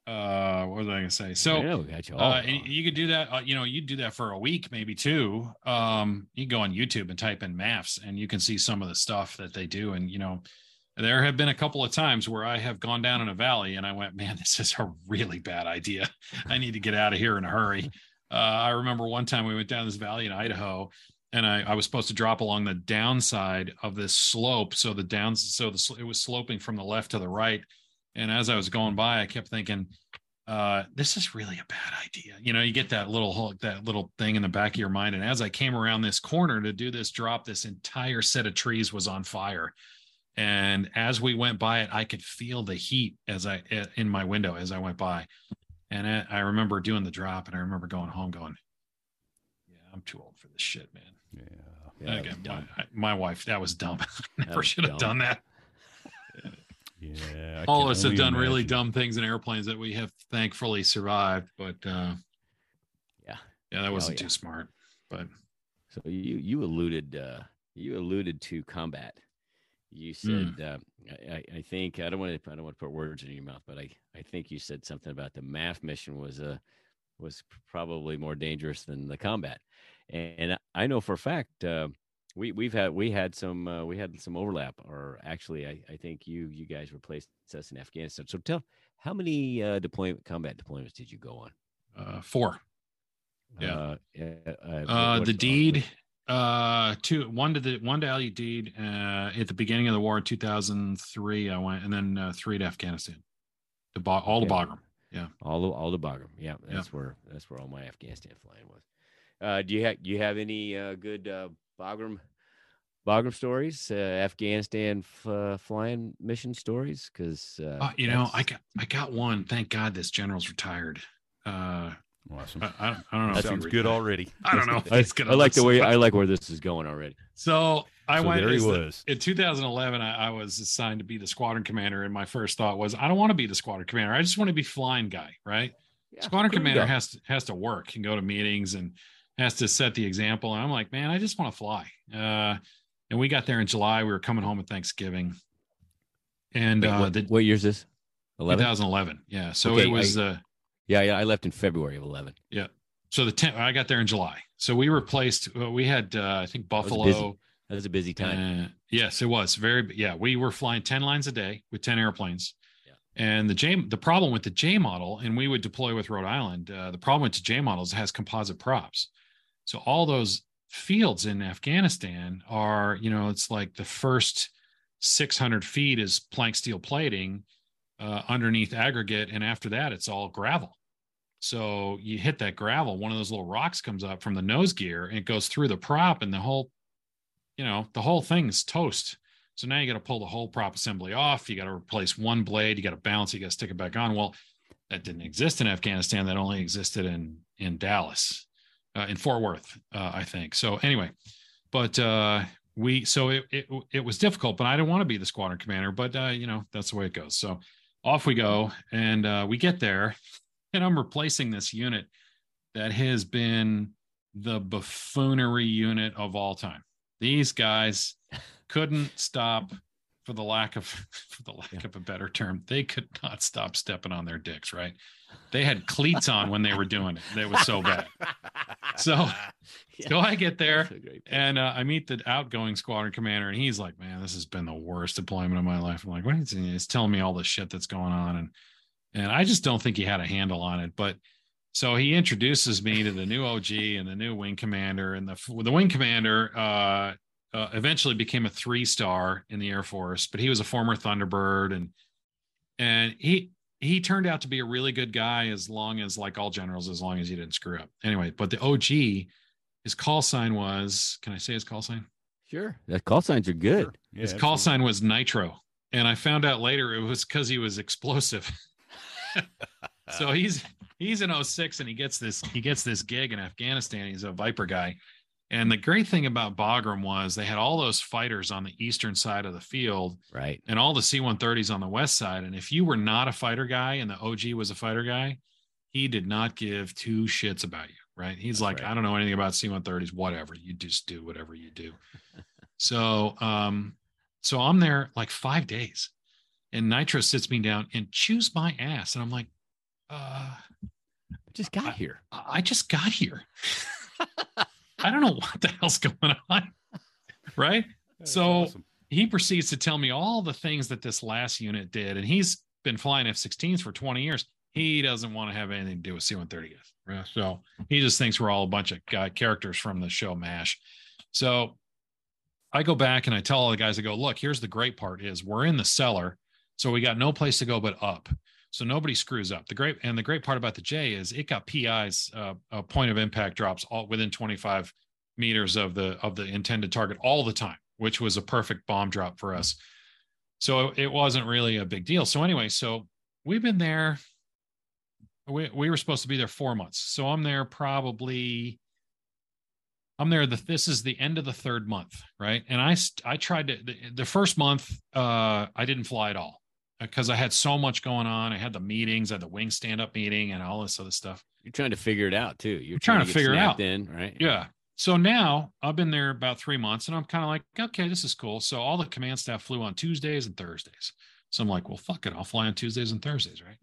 uh, what was I gonna say? So, yeah, we got you. Uh, you could do that. Uh, you know, you do that for a week, maybe two. Um, you go on YouTube and type in MAFFS and you can see some of the stuff that they do. And you know, there have been a couple of times where I have gone down in a valley, and I went, "Man, this is a really bad idea. I need to get out of here in a hurry." Uh, I remember one time we went down this valley in Idaho, and I, I was supposed to drop along the downside of this slope. So the downs, so the it was sloping from the left to the right. And as I was going by, I kept thinking, uh, this is really a bad idea. You know, you get that little hole- that little thing in the back of your mind. And as I came around this corner to do this drop, this entire set of trees was on fire. And as we went by it, I could feel the heat as I in my window as I went by. And I I remember doing the drop, and I remember going home, going, "Yeah, I'm too old for this shit, man." Yeah. Yeah, Again, my, my wife, that was dumb. Never should have done that. Yeah. All of us have only done really dumb things in airplanes that we have thankfully survived, but uh, Yeah. yeah, that wasn't yeah. too smart. But So you you alluded uh, you alluded to combat. You said uh, I, I- I think I don't want to I don't want to put words in your mouth, but I, I think you said something about the MAFFS mission was uh, was probably more dangerous than the combat. And I- I know for a fact uh, we we've had we had some uh, we had some overlap, or actually I, I think you you guys replaced us in Afghanistan. So tell how many uh, deployment combat deployments did you go on? uh, four. Yeah. Uh, uh, uh, the deed, uh, two, one to the one to Al Udeid uh, at the beginning of the war, in two thousand three. I went, and then uh, three to Afghanistan, to Ba- all to Okay. Bagram. Yeah. All the all the Bagram. Yeah, Yeah. that's where that's where all my Afghanistan flying was. Uh, do you have do you have any uh, good uh, Bagram Bagram stories? Uh, Afghanistan f- uh, flying mission stories? Because uh, Uh, you know, I got I got one. Thank God this general's retired. Uh, Awesome. I, I, don't, I don't know. That if sounds re- good already. I don't know. I, he's gonna I like the way I like where this is going already. So I so went. there he as the- in 2011, I, I was assigned to be the squadron commander, and my first thought was, I don't want to be the squadron commander. I just want to be flying guy, right? Yeah, squadron commander has to has to work and go to meetings and has to set the example. And I'm like, man, I just want to fly. Uh, and we got there in July. We were coming home at Thanksgiving, and Wait, uh, what, the what year is this? Eleven. 2011. Yeah, so Okay, it was. uh, Yeah, yeah. I left in February of eleven. Yeah. so the 10, I got there in July. So we replaced. Uh, we had uh, I think was busy. Buffalo. That was a busy time. Uh, yes, it was very. Yeah, we were flying ten lines a day with ten airplanes. Yeah. And the J, the problem with the J model, and we would deploy with Rhode Island. Uh, the problem with the J models has composite props. So all those fields in Afghanistan are, you know, it's like the first 600 feet is plank steel plating uh, underneath aggregate, and after that, it's all gravel. So you hit that gravel, one of those little rocks comes up from the nose gear, and it goes through the prop, and the whole you know, the whole thing's toast. So now you got to pull the whole prop assembly off. You got to replace one blade. You got to balance. it, You got to stick it back on. Well, that didn't exist in Afghanistan. That only existed in in Dallas, uh, in Fort Worth, uh, I think. So anyway, but uh, we so it, it it was difficult. But I didn't want to be the squadron commander. But uh, you know that's the way it goes. So off we go, and uh, we get there, and I'm replacing this unit that has been the buffoonery unit of all time these guys couldn't stop for the lack of for the lack Yeah. of a better term, they could not stop stepping on their dicks, right? They had cleats on when they were doing it. It was so bad. So- Yeah. So I get there That's a great picture. and uh, I meet the outgoing squadron commander, and he's like, "Man, this has been the worst deployment of my life." I'm like, "What is he?" He's telling me all the shit that's going on, and and I just don't think he had a handle on it. But so he introduces me to the new OG and the new wing commander, and the the wing commander uh, uh, eventually became a three star in the Air Force, but he was a former Thunderbird, and and he he turned out to be a really good guy as long as like all generals, as long as he didn't screw up. Anyway, but the OG. His call sign was, can I say his call sign? Sure. The call signs are good. Sure. Yeah, His call absolutely. sign was Nitro. And I found out later it was because he was explosive. so he's he's in 06 and he gets this he gets this gig in Afghanistan. He's a Viper guy. And the great thing about Bagram was they had all those fighters on the eastern side of the field Right. and all the C-130s on the west side. And if you were not a fighter guy and the OG was a fighter guy, he did not give two shits about you, right? He's That's like, right. I don't know anything about C-130s, whatever. You just do whatever you do. so, um, so I'm there like five days, and Nitro sits me down and chews my ass, and I'm like, uh, I Just got here. I I just got here. I don't know what the hell's going on, right? That's so- awesome. he proceeds to tell me all the things that this last unit did, and he's been flying F-16s for 20 years. He doesn't want to have anything to do with C-130s. right? So he just thinks we're all a bunch of characters from the show MASH. So I go back and I tell all the guys, I go, look, here's the great part is we're in the cellar, so we got no place to go but up. So nobody screws up. The great and the great part about the J is it got PIs, uh, point of impact drops all within 25 meters of the of the intended target all the time, which was a perfect bomb drop for us. So it wasn't really a big deal. So anyway, so we've been there. We we were supposed to be there four months. So I'm there probably. I'm there. The, this is the end of the third month, right? And I I tried to the, the first month. Uh, I didn't fly at all because I had so much going on. I had the meetings, I had the wing stand up meeting, and all this other stuff. You're trying to figure it out too. You're trying to get figure it out. in, right? Yeah. So now I've been there about three months and I'm kind of like, okay, this is cool. So all the command staff flew on Tuesdays and Thursdays. So I'm like, well, fuck it. I'll fly on Tuesdays and Thursdays, right?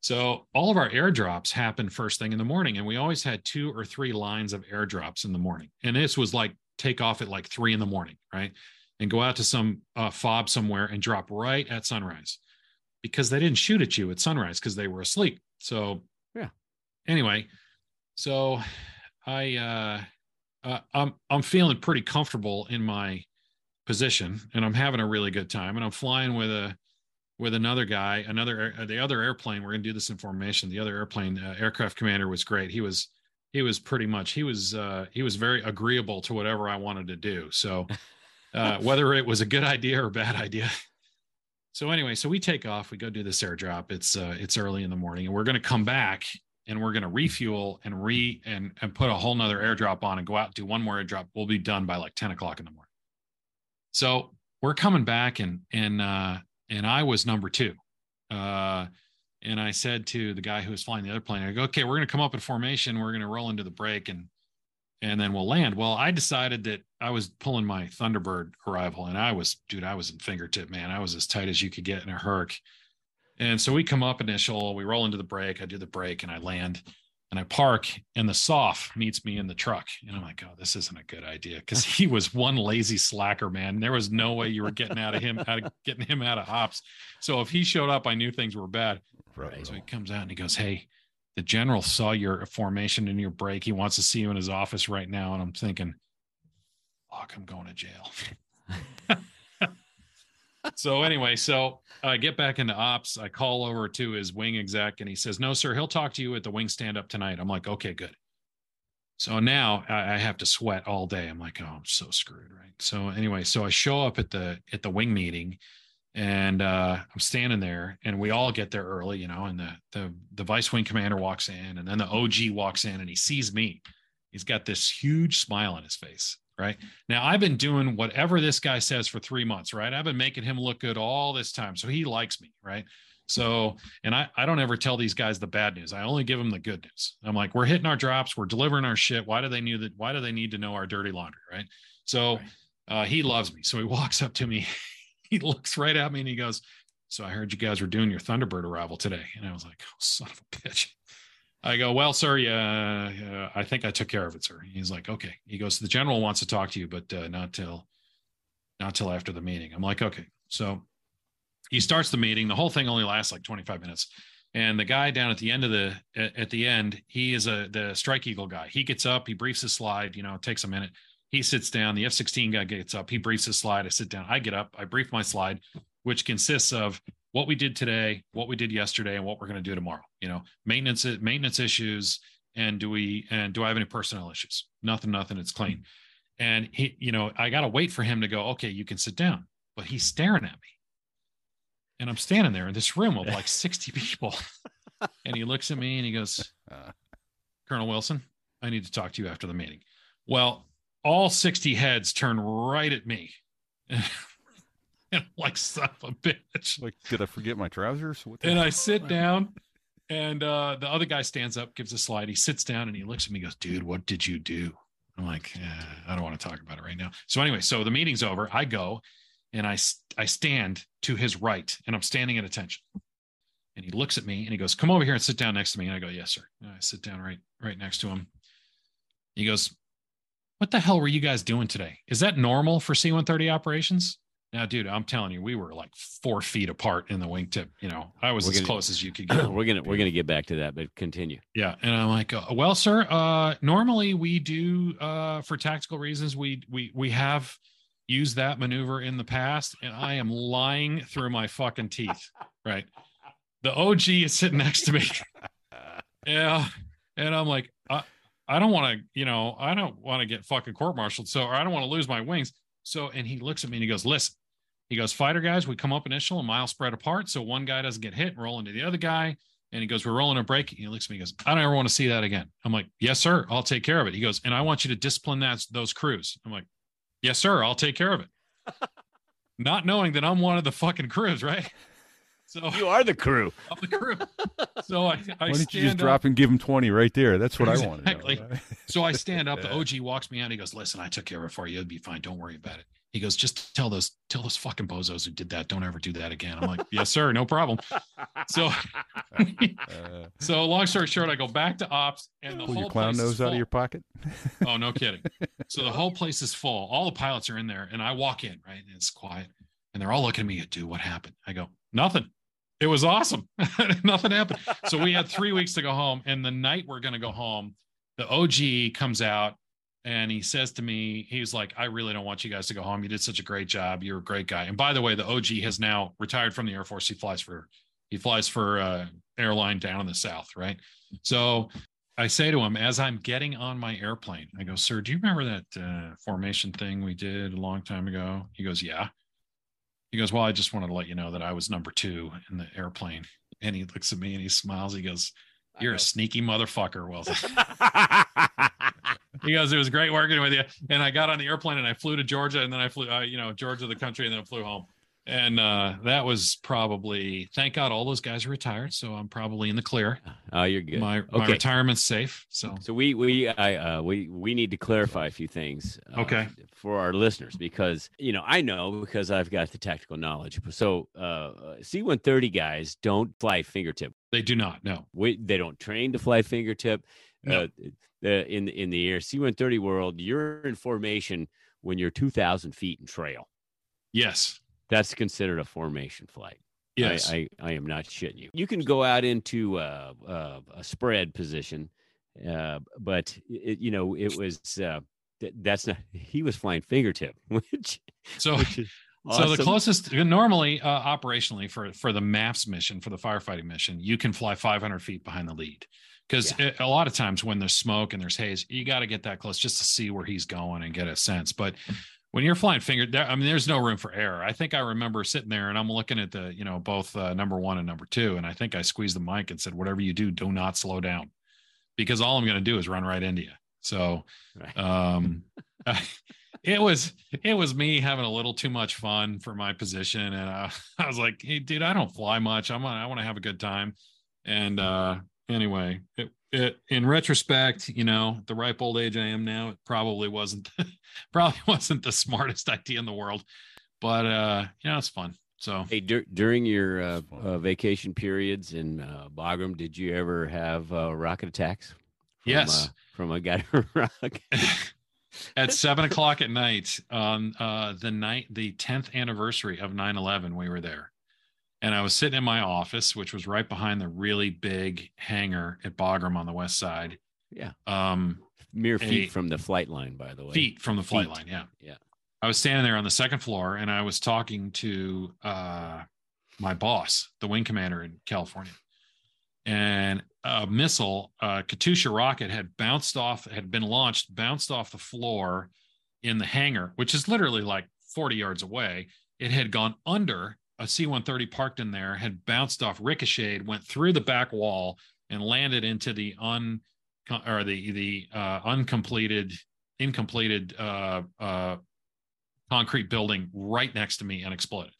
So all of our airdrops happen first thing in the morning. And we always had two or three lines of airdrops in the morning. And this was like take off at like three in the morning, right? And go out to some uh, fob somewhere and drop right at sunrise because they didn't shoot at you at sunrise because they were asleep. So, Yeah. Anyway, so I, uh, uh, I'm I'm feeling pretty comfortable in my position, and I'm having a really good time. And I'm flying with a with another guy, another uh, the other airplane. We're gonna do this in formation. The other airplane uh, aircraft commander was great. He was he was pretty much he was uh, he was very agreeable to whatever I wanted to do. So uh, whether it was a good idea or a bad idea. So anyway, so we take off. We go do this airdrop. It's uh, it's early in the morning, and we're gonna come back and we're going to refuel and re and and put a whole nother airdrop on and go out and do one more airdrop we'll be done by like 10 o'clock in the morning so we're coming back and and uh and i was number two uh and i said to the guy who was flying the other plane i go okay we're going to come up in formation we're going to roll into the break and and then we'll land well i decided that i was pulling my thunderbird arrival and i was dude i was in fingertip man i was as tight as you could get in a hurricane and so we come up initial, we roll into the break. I do the break and I land and I park, and the soft meets me in the truck. And I'm like, oh, this isn't a good idea because he was one lazy slacker, man. There was no way you were getting out of him, out of getting him out of hops. So if he showed up, I knew things were bad. Right. So he comes out and he goes, Hey, the general saw your formation in your break. He wants to see you in his office right now. And I'm thinking, fuck, I'm going to jail. so anyway, so I get back into ops. I call over to his wing exec and he says, No, sir, he'll talk to you at the wing stand up tonight. I'm like, okay, good. So now I I have to sweat all day. I'm like, oh, I'm so screwed, right? So anyway, so I show up at the at the wing meeting and uh, I'm standing there, and we all get there early, you know. And the the the vice wing commander walks in, and then the OG walks in, and he sees me. He's got this huge smile on his face, right? Now I've been doing whatever this guy says for three months, right? I've been making him look good all this time, so he likes me, right? So, and I I don't ever tell these guys the bad news. I only give them the good news. I'm like, we're hitting our drops, we're delivering our shit. Why do they need that? Why do they need to know our dirty laundry, right? So. Right. Uh, he loves me. So he walks up to me he looks right at me and he goes, "So I heard you guys were doing your Thunderbird arrival today," and I was like, "Oh, son of a bitch." I go, well, sir, yeah, I think I took care of it, sir. He's like, okay. He goes, the general wants to talk to you, but uh, not till, not till after the meeting. I'm like, okay. So he starts the meeting. The whole thing only lasts like 25 minutes. And the guy down at the end of the, at the end, he is a the Strike Eagle guy. He gets up, he briefs his slide. You know, it takes a minute. He sits down. The F-16 guy gets up. He briefs his slide. I sit down. I get up. I brief my slide, which consists of what we did today, what we did yesterday, and what we're going to do tomorrow. You know, maintenance maintenance issues, and do we and do I have any personnel issues? Nothing, nothing. It's clean. And he, you know, I got to wait for him to go. Okay, you can sit down. But he's staring at me, and I'm standing there in this room of like 60 people, and he looks at me and he goes, "Colonel Wilson, I need to talk to you after the meeting." Well, all 60 heads turn right at me. and I'm like son of a bitch. Like, did I forget my trousers? And I sit down, and uh, the other guy stands up, gives a slide. He sits down and he looks at me, and goes, "Dude, what did you do?" I'm like, eh, "I don't want to talk about it right now." So anyway, so the meeting's over. I go, and I, I stand to his right, and I'm standing at attention. And he looks at me and he goes, "Come over here and sit down next to me." And I go, "Yes, sir." And I sit down right right next to him. He goes, "What the hell were you guys doing today? Is that normal for C-130 operations?" Now, dude, I'm telling you, we were like four feet apart in the wingtip. You know, I was We're as gonna- close as you could get. we're gonna we're gonna get back to that, but continue. Yeah, and I'm like, uh, well, sir, uh, normally we do uh, for tactical reasons. We we we have used that maneuver in the past, and I am lying through my fucking teeth. Right, the OG is sitting next to me. yeah, and I'm like, I, don't want to, you know, I don't want to get fucking court-martialed, so or I don't want to lose my wings. So, and he looks at me and he goes, listen. He goes, fighter guys, we come up initial a mile spread apart, so one guy doesn't get hit and roll into the other guy. And he goes, We're rolling a break. And he looks at me and goes, I don't ever want to see that again. I'm like, Yes, sir. I'll take care of it. He goes, And I want you to discipline that those crews. I'm like, Yes, sir. I'll take care of it. Not knowing that I'm one of the fucking crews, right? So You are the crew. I'm the crew. So I, I Why didn't you just stand drop and give him 20 right there? That's what I want to Exactly. So I stand up. The OG walks me out. He goes, "Listen, I took care of it for you. It'll be fine. Don't worry about it." He goes, "Just tell those tell those fucking bozos who did that. Don't ever do that again." I'm like, "Yes, sir. No problem." So, so long story short, I go back to ops, and the pull whole your clown place is nose out of your pocket. Oh, no kidding. So the whole place is full. All the pilots are in there, and I walk in, right? And it's quiet. And they're all looking at me, dude, what happened? I go, nothing. It was awesome. nothing happened. So we had three weeks to go home. And the night we're going to go home, the OG comes out and he says to me, he's like, I really don't want you guys to go home. You did such a great job. You're a great guy. And by the way, the OG has now retired from the Air Force. He flies for, he flies for uh airline down in the South. Right. So I say to him as I'm getting on my airplane, I go, "Sir, do you remember that uh, formation thing we did a long time ago?" He goes, "Yeah." He goes, "Well, I just wanted to let you know that I was number two in the airplane." And he looks at me and he smiles. He goes, "You're a sneaky motherfucker, Wilson." he goes, "It was great working with you." And I got on the airplane and I flew to Georgia, and then I flew, uh, you know, Georgia, the country, and then I flew home. And uh, that was probably, thank God, all those guys are retired, so I'm probably in the clear. oh, you're good. My my retirement's safe. So So we we I uh, we we need to clarify a few things. Uh, Okay. For our listeners, because you know I know because I've got the tactical knowledge. So uh, C-130 guys don't fly fingertip. they do not. No. We, they don't train to fly fingertip. No. Uh, the, in in the air C-130 world, you're in formation when you're 2,000 feet in trail. Yes. That's considered a formation flight. Yes. I, I, I am not shitting you. You can go out into uh, uh, a spread position, uh, but it, you know it was uh, th- that's not. He was flying fingertip, which so which is so the closest normally uh, operationally for for the MAFFS mission for the firefighting mission, you can fly 500 feet behind the lead because a lot of times when there's smoke and there's haze, you got to get that close just to see where he's going and get a sense. But when you're flying finger, there, I mean, there's no room for error. I think I remember sitting there and I'm looking at the, you know, both uh, number one and number two, and I think I squeezed the mic and said, "Whatever you do, do not slow down," because all I'm going to do is run right into you. So, um, it was it was me having a little too much fun for my position, and uh, I was like, "Hey, dude, I don't fly much. I'm I want to have a good time." And uh, anyway, it, it in retrospect, you know, the ripe old age I am now, it probably wasn't probably wasn't the smartest idea in the world. but uh, yeah, it's fun. So Hey, dur- during your uh, uh, vacation periods in uh, Bagram, did you ever have uh, rocket attacks? From, Yes. uh, from a guy rock. at seven o'clock at night on uh, the night, the 10th anniversary of 9 11, we were there. And I was sitting in my office, which was right behind the really big hangar at Bagram on the west side. Yeah. Um, Mere feet A- from the flight line, by the way. feet from the flight Feet. line. Yeah. Yeah. I was standing there on the second floor and I was talking to uh, my boss, the wing commander in California. And a missile, uh, Katyusha rocket had bounced off, had been launched, bounced off the floor in the hangar, which is literally like 40 yards away. It had gone under a C 130 parked in there, had bounced off, ricocheted, went through the back wall, and landed into the un or the the uh, uncompleted, incompleted uh, uh, concrete building right next to me and exploded.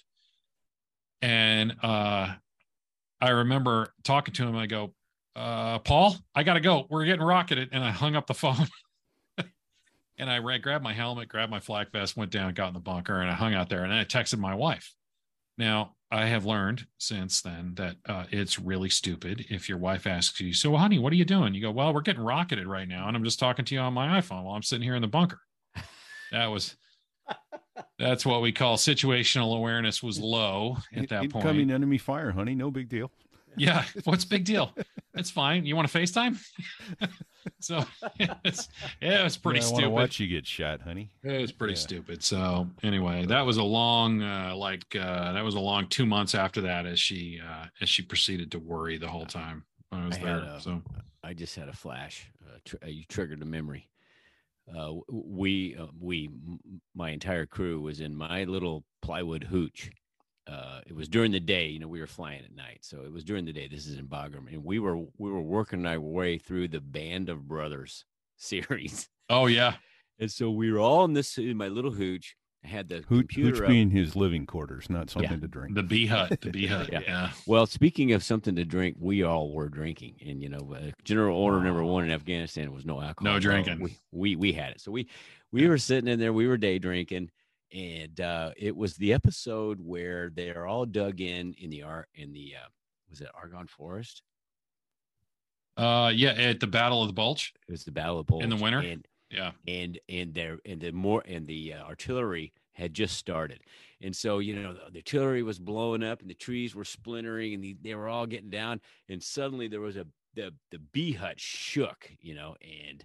And uh, I remember talking to him. I go, uh, Paul, I got to go. We're getting rocketed. And I hung up the phone. and I ran, grabbed my helmet, grabbed my flak vest, went down, got in the bunker, and I hung out there. And then I texted my wife. Now, I have learned since then that uh, it's really stupid if your wife asks you, So, honey, what are you doing? You go, Well, we're getting rocketed right now. And I'm just talking to you on my iPhone while I'm sitting here in the bunker. That was. That's what we call situational awareness was low at that point. Incoming enemy fire, honey. No big deal. Yeah, what's big deal? It's fine. You want to FaceTime? so it's yeah, it was pretty Yeah, I want to stupid. watch you get shot, honey. It was pretty Yeah. stupid. So anyway, that was a long uh like uh that was a long two months after that as she uh as she proceeded to worry the whole time when I was I there. a- so I just had a flash. Uh, tr- uh, you triggered a memory. Uh, we, uh, we, m- my entire crew was in my little plywood hooch. Uh, it was during the day. You know, we were flying at night, so it was during the day. This is in Bagram, and we were we were working our way through the Band of Brothers series, oh yeah. and so we were all in this in my little hooch. I had the Hooch, computer hooch being his living quarters, not something to drink. The bee hut. The bee hut. Yeah. yeah. Well, speaking of something to drink, we all were drinking, and you know, uh, general order number one in Afghanistan was no alcohol. No So drinking. We, we we had it, so we we were sitting in there, we were day drinking, and uh, it was the episode where they're all dug in in the art in the uh, was it Argonne Forest? Uh yeah, at the Battle of the Bulge. It was the Battle of Bulge In the winter? and Yeah. and and there and the more and the uh, artillery had just started and so you know the, the artillery was blowing up and the trees were splintering and the, they were all getting down and suddenly there was a the the bee hut shook you know and,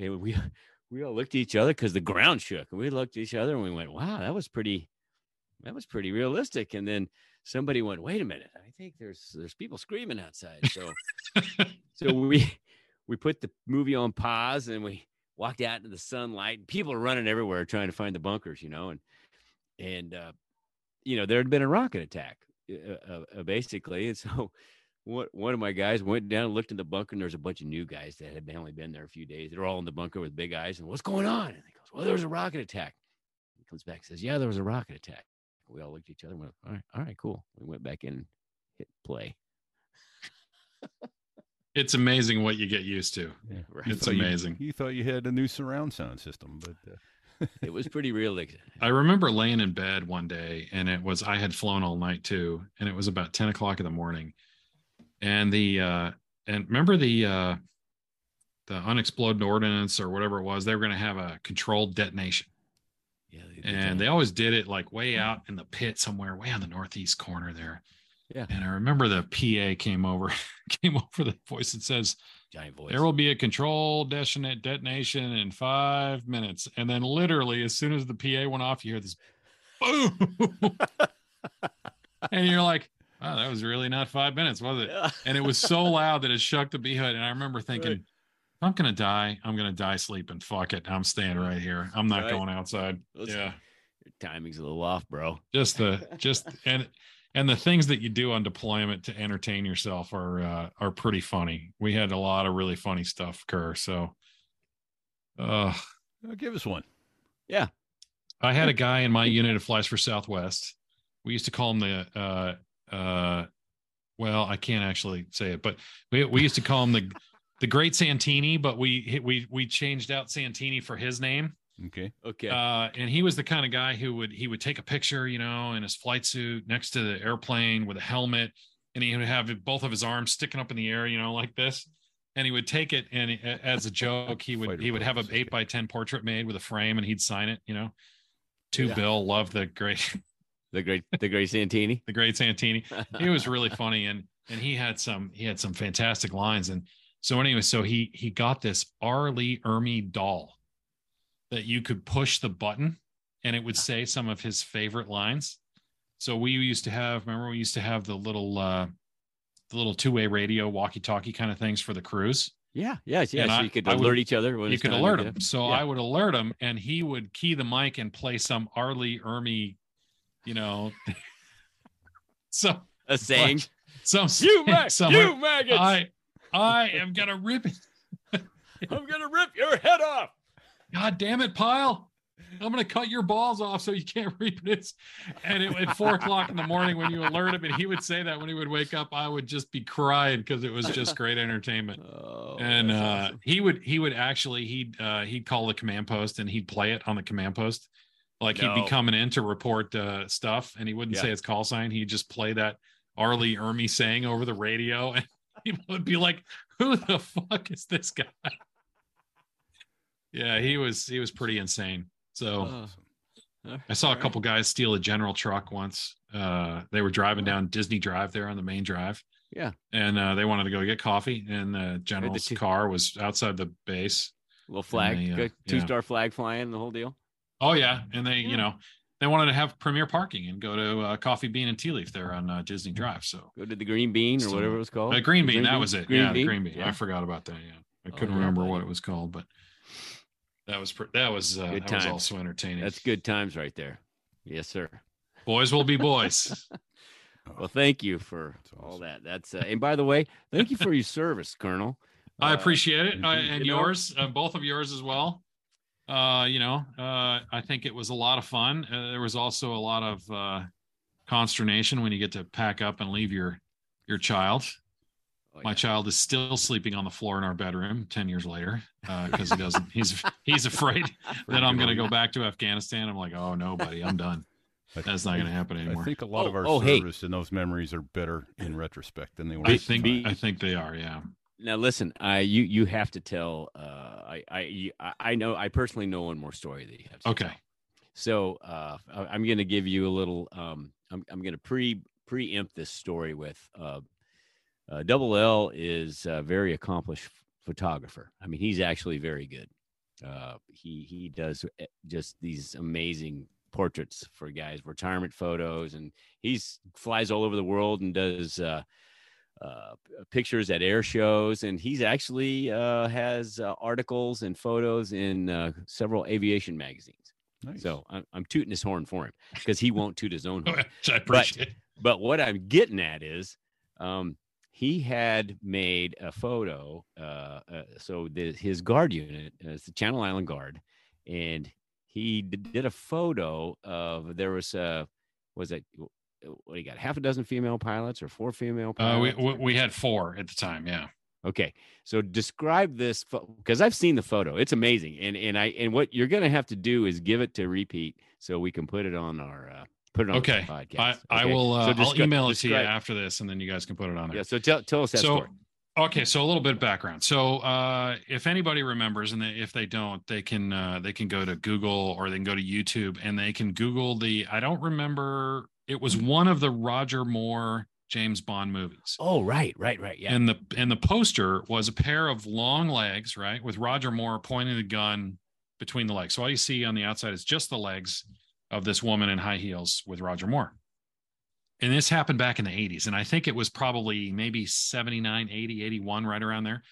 and we we all looked at each other because the ground shook and we looked at each other and we went wow that was pretty that was pretty realistic. And then somebody went wait a minute i think there's there's people screaming outside. So so we we put the movie on pause and we walked out into the sunlight and people are running everywhere trying to find the bunkers you know and and uh you know there had been a rocket attack uh, uh, uh, basically and so what one of my guys went down and looked in the bunker and there's a bunch of new guys that had only been there a few days. They're all in the bunker with big eyes and what's going on? And he goes well there was a rocket attack. He comes back and says yeah there was a rocket attack. We all looked at each other and went all right all right cool. We went back in and hit play. It's amazing what you get used to. right. It's thought you- amazing. You, thought you had a new surround sound system, but uh, it was pretty realistic. I remember laying in bed one day and it was I had flown all night too, and it was about 10 o'clock in the morning. And the uh and remember the uh the unexploded ordnance or whatever it was, they were gonna have a controlled detonation. yeah they And they always did it like way out in the pit somewhere, way on the northeast corner there. Yeah. And I remember the PA came over, came over the voice that says, giant voice There will be a controlled detonation in five minutes. And then literally as soon as the PA went off, you hear this boom. and you're like, wow, that was really not five minutes, was it? And it was so loud that it shook the bee hut. And I remember thinking, Right. if I'm gonna die, I'm gonna die sleeping. Fuck it. I'm staying right here. I'm not Right. going outside. Those- yeah. Your timing's a little off, bro. Just the just and and the things that you do on deployment to entertain yourself are uh, are pretty funny. We had a lot of really funny stuff occur. So uh uh, give us one. Yeah, I had a guy in my unit of Flies for Southwest. We used to call him the uh uh well, I can't actually say it, but we we used to call him the the Great Santini, but we we we changed out Santini for his name. Okay. Okay. Uh, and he was the kind of guy who would he would take a picture, you know, in his flight suit next to the airplane with a helmet, and he would have both of his arms sticking up in the air, you know, like this. And he would take it and as a joke, he would Fighter he would have a eight by ten portrait made with a frame, and he'd sign it, you know. To Yeah. Bill, love the great the great, the great Santini. the great Santini. He was really funny, and and he had some he had some fantastic lines. And so anyway, so he he got this R. Lee Ermey doll that you could push the button and it would say some of his favorite lines. So we used to have, remember, we used to have the little uh the little two-way radio walkie-talkie kind of things for the cruise. Yeah. Yes. Yeah. And So I- you could I would- alert each other. You could alert him. So Yeah. I would alert him and he would key the mic and play some R. Lee Ermey, you know. so a saying. some You, mag- somewhere. you maggots! I I am gonna rip it. I'm gonna rip your head off. God damn it, Pyle. I'm gonna cut your balls off so you can't reap this. And it, at four o'clock in the morning, when you alert him, and he would say that when he would wake up, I would just be crying because it was just great entertainment. Oh, and uh, awesome. he would he would actually he'd uh, he'd call the command post and he'd play it on the command post. Like he'd be coming in to report uh, stuff, and he wouldn't Yeah. say his call sign. He'd just play that R. Lee Ermey saying over the radio, and people would be like, "Who the fuck is this guy?" yeah, he was he was pretty insane. So Uh, I saw a couple guys steal a general truck once. Uh, they were driving down Disney Drive there on the main drive. Yeah. And uh, they wanted to go get coffee, and the general's car was outside the base. little flag, they, uh, two star flag flying, the whole deal. Oh yeah, and they, Yeah. you know, they wanted to have premier parking and go to uh, Coffee Bean and Tea Leaf there on uh, Disney Drive. So Go to the green bean or So- whatever it was called. uh, green The bean, that was it. Green yeah, bean? green bean. Yeah. I forgot about that. Yeah, I Oh, couldn't yeah, remember what it was called, but that was pr- that was uh, Good that was times. also entertaining. That's good times right there. Yes, sir. Boys will be boys. Well, thank you for That's all that. That's uh, and by the way, thank you for your service, Colonel. I Uh, appreciate it, uh, indeed. and You know- yours, uh, both of yours as well. Uh, you know, uh, I think it was a lot of fun. Uh, there was also a lot of uh, consternation when you get to pack up and leave your your child. oh, My child is still sleeping on the floor in our bedroom ten years later because he doesn't. He's he's afraid that I'm going to go back to Afghanistan. I'm like, oh no, buddy, I'm done. I- That's not going to happen anymore. I think a lot of Oh, our oh, hey. service and those memories are better in retrospect than they were. I think. I think they are. Yeah. Now listen, I you you have to tell. Uh, I I I- know I personally know one more story that you have. to Okay. tell. So uh, I'm going to give you a little. Um, I'm I'm going to pre preempt this story with. Uh, uh, Double L is a very accomplished photographer. I mean, he's actually very good. Uh, he he does eh, just these amazing portraits for guys, retirement photos, and he's flies all over the world and does. Uh, uh, pictures at air shows, and he's actually uh, has uh, articles and photos in uh, several aviation magazines. Nice. So I'm, I'm tooting his horn for him because he won't toot his own horn. Which I appreciate. But what I'm getting at is, um, he had made a photo. Uh, uh, so the, his guard unit is the Channel Island Guard, and he did a photo of there was a was it what do you got half a dozen female pilots or four female Uh, we, pilots? we we had four at the time. Yeah. Okay, so describe this because I've seen the photo. It's amazing, and and I and what you're going to have to do is give it to repeat so we can put it on our uh, put it on Okay. the podcast. I, I will. Uh, So I'll email it to you after this, and then you guys can put it on there. Yeah. So tell tell us that so story. okay so a little bit of background so uh if anybody remembers and they, if they don't they can uh they can go to google or they can go to youtube and they can google the i don't remember it was one of the roger moore james bond movies Oh, right, right, right. Yeah. and the and the poster was a pair of long legs right with roger moore pointing the gun between the legs so all you see on the outside is just the legs of this woman in high heels with roger moore and this happened back in the 80s and i think it was probably maybe 79 80 81 right around there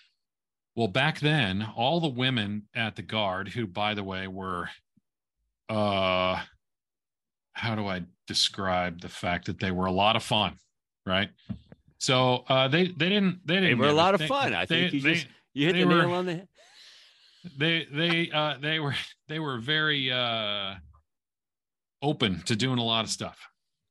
well back then all the women at the guard who by the way were uh how do i describe the fact that they were a lot of fun right so uh they they didn't they didn't they were a lot of they- fun. I they- think you they- just- you hit the nail were- on the head. they they uh they were they were very uh open to doing a lot of stuff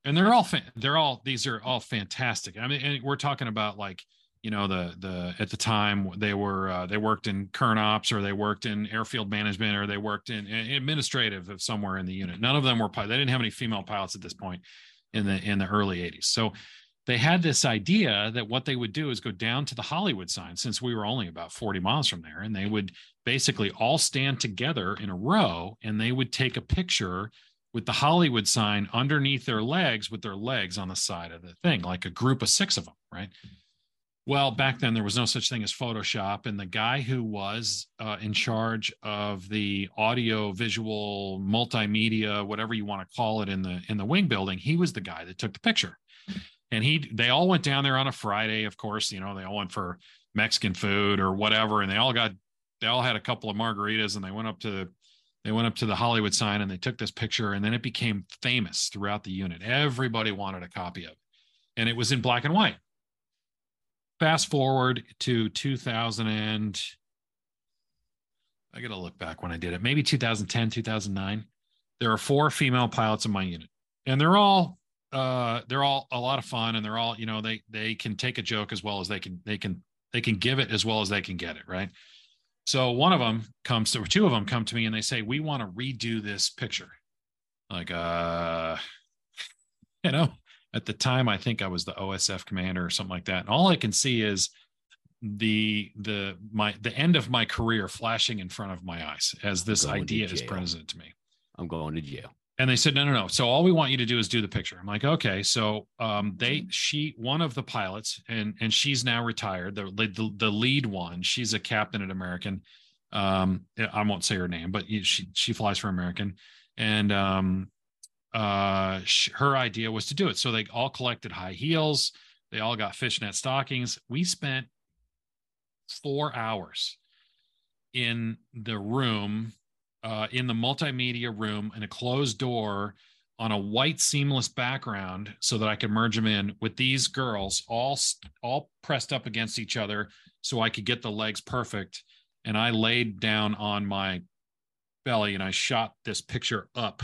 and they're all fa- they're all these are all fantastic i mean and we're talking about like you know the the at the time they were uh, they worked in kern ops or they worked in airfield management or they worked in, in administrative of somewhere in the unit. None of them were they didn't have any female pilots at this point in the in the early 80s so they had this idea that what they would do is go down to the hollywood sign since we were only about 40 miles from there and they would basically all stand together in a row and they would take a picture with the hollywood sign underneath their legs with their legs on the side of the thing like a group of six of them right well, back then there was no such thing as Photoshop, and the guy who was uh, in charge of the audio, visual, multimedia, whatever you want to call it, in the in the wing building, he was the guy that took the picture. And he, they all went down there on a Friday. Of course, you know they all went for Mexican food or whatever, and they all got, they all had a couple of margaritas, and they went up to, they went up to the Hollywood sign, and they took this picture, and then it became famous throughout the unit. Everybody wanted a copy of it, and it was in black and white fast forward to 2000 and I got to look back when I did it, maybe 2010, 2009. There are four female pilots in my unit, and they're all uh, they're all a lot of fun, and they're all you know they they can take a joke as well as they can they can they can give it as well as they can get it right. So one of them comes to, or two of them come to me and they say, "We want to redo this picture." Like, uh, you know, at the time i think i was the osf commander or something like that. And all i can see is the the my the end of my career flashing in front of my eyes as this idea is presented to me. I'm going to jail. And they said no no no. So all we want you to do is do the picture. I'm like okay. So um they she one of the pilots and and she's now retired. The the, the lead one she's a captain at american. Um i won't say her name but she she flies for american. And um uh, her idea was to do it. So they all collected high heels. They all got fishnet stockings. We spent four hours in the room, uh, in the multimedia room, in a closed door on a white seamless background, so that I could merge them in with these girls all all pressed up against each other, so I could get the legs perfect. And I laid down on my belly and I shot this picture up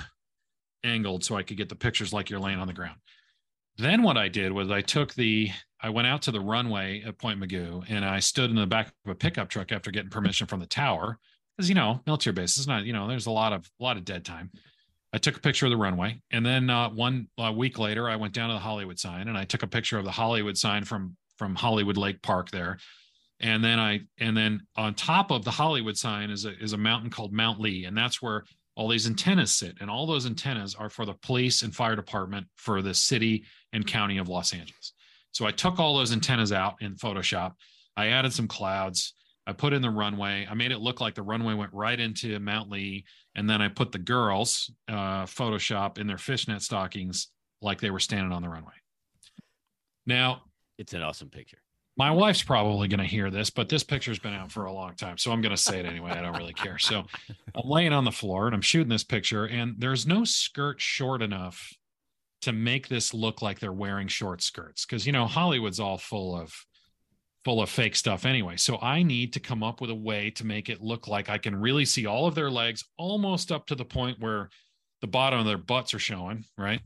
angled so I could get the pictures like you're laying on the ground. Then what I did was I took the I went out to the runway at Point Mugu and I stood in the back of a pickup truck after getting permission from the tower because you know military base is not you know there's a lot of a lot of dead time. I took a picture of the runway and then uh, one uh, week later I went down to the Hollywood sign and I took a picture of the Hollywood sign from from Hollywood Lake Park there. And then I and then on top of the Hollywood sign is a is a mountain called Mount Lee and that's where all these antennas sit and all those antennas are for the police and fire department for the city and county of los angeles. So i took all those antennas out in photoshop. I added some clouds. I put in the runway. I made it look like the runway went right into mount lee and then i put the girls uh, photoshop in their fishnet stockings like they were standing on the runway. Now it's an awesome picture my wife's probably going to hear this, but this picture's been out for a long time. So I'm going to say it anyway. I don't really care. So I'm laying on the floor and I'm shooting this picture, and there's no skirt short enough to make this look like they're wearing short skirts. Cause, you know, Hollywood's all full of, full of fake stuff anyway. So I need to come up with a way to make it look like I can really see all of their legs almost up to the point where the bottom of their butts are showing, right?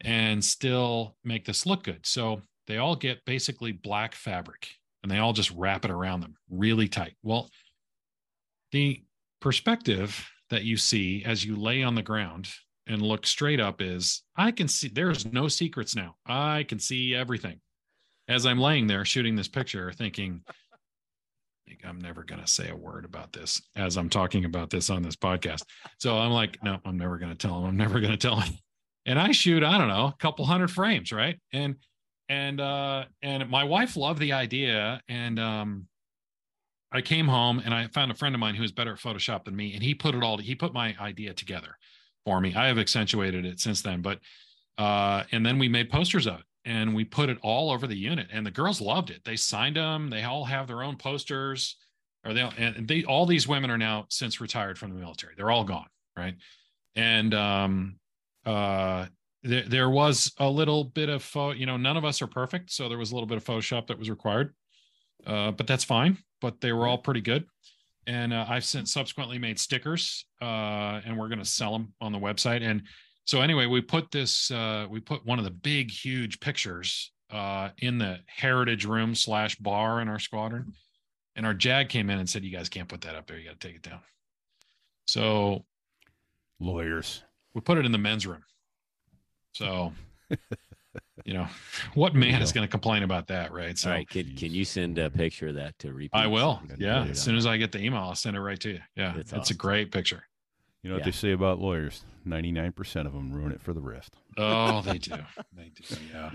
And still make this look good. So they all get basically black fabric and they all just wrap it around them really tight. Well, the perspective that you see as you lay on the ground and look straight up is I can see there's no secrets now. I can see everything. As I'm laying there shooting this picture, thinking, I'm never going to say a word about this as I'm talking about this on this podcast. So I'm like, no, I'm never going to tell him. I'm never going to tell him. And I shoot, I don't know, a couple hundred frames, right? And and uh and my wife loved the idea and um i came home and i found a friend of mine who was better at photoshop than me and he put it all he put my idea together for me. I have accentuated it since then but uh and then we made posters of it and we put it all over the unit and the girls loved it. They signed them they all have their own posters or they and they all these women are now since retired from the military. They're all gone right? And um uh there, there was a little bit of you know none of us are perfect so there was a little bit of photoshop that was required uh, but that's fine but they were all pretty good and uh, i've since subsequently made stickers uh, and we're going to sell them on the website and so anyway we put this uh, we put one of the big huge pictures uh, in the heritage room slash bar in our squadron. And our JAG came in and said, You guys can't put that up there. You got to take it down. So Lawyers. we put it in the men's room. So, you know, what man is going to complain about that, right? So All right, can can you send a picture of that to repeat? I will. Yeah. As soon as I get the email, I'll send it right to you. Yeah. That's it's a great picture. You know what Yeah. they say about lawyers? 99% of them ruin it for the rest. Oh, they do. They do. Yeah.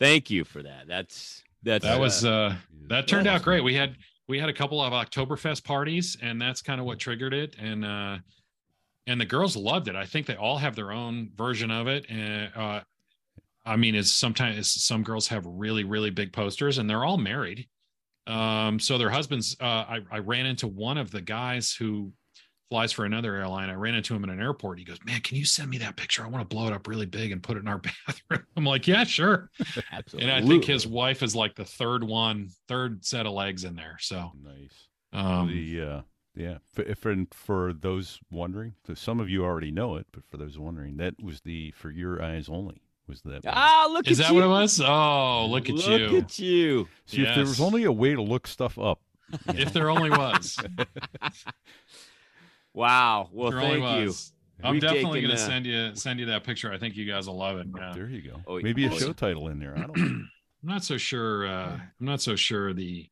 Thank you for that. That's that's That was, uh, that turned out Awesome. great. We had, we had a couple of Oktoberfest parties and that's kind of what triggered it. And, uh, and the girls loved it. I think they all have their own version of it. And, uh, I mean, it's sometimes it's, some girls have really, really big posters and they're all married. Um, so their husbands, uh, I, I ran into one of the guys who flies for another airline. I ran into him in an airport. He goes, man, can you send me that picture? I want to blow it up really big and put it in our bathroom. I'm like, yeah, sure. absolutely. And I think his wife is like the third one, third set of legs in there. So, Nice. um, the uh, yeah, for, for for those wondering, so some of you already know it, but for those wondering, that was the for your eyes only was that. ah, look at you. is at that you. what it was? Oh, look at look you. Look at you. See, if there was only a way to look stuff up, you If there only was. Wow. Well, there thank only you. I'm We've definitely going to send you send you that picture. I think you guys will love it. Yeah. there you go. Oh, Maybe a oh, show yeah. title in there. I don't. know. I'm not so sure. Uh, I'm not so sure the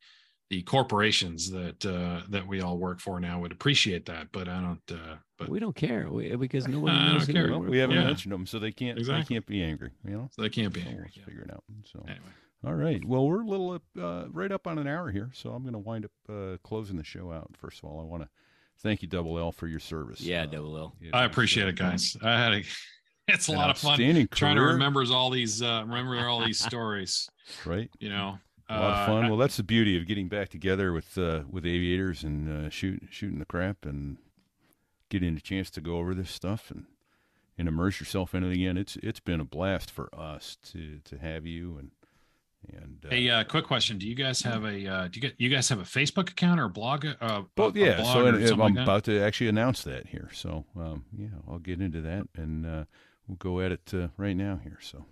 the corporations that uh, that we all work for now would appreciate that, but I don't. Uh, but We don't care we, because nobody I knows don't who care. we Well, work we haven't Yeah. mentioned them, so they can't. Exactly. They can't be angry. You know. so they can't be So angry. let's Yeah. figure it out. So. Anyway, All right. Well, we're a little uh, right up on an hour here, so I'm going to wind up uh, closing the show out. First of all, I want to thank you, Double L, for your service. Yeah, Uh, double L. it I was, appreciate it, guys. I had a. It's a lot of fun outstanding trying to career, remember all these uh, remember all these stories. Right. You know, A lot of Uh, fun. Well, that's the beauty of getting back together with uh, with aviators and uh, shoot, shooting the crap and getting a chance to go over this stuff and and immerse yourself in it again. It's it's been a blast for us to to have you and and uh, Hey, uh, quick question: Do you guys have a uh, do you get you guys have a Facebook account or a blog? Uh, Both, yeah. blog So I'm like about to actually announce that here. So um, yeah, I'll get into that and uh, we'll go at it uh, right now here. So,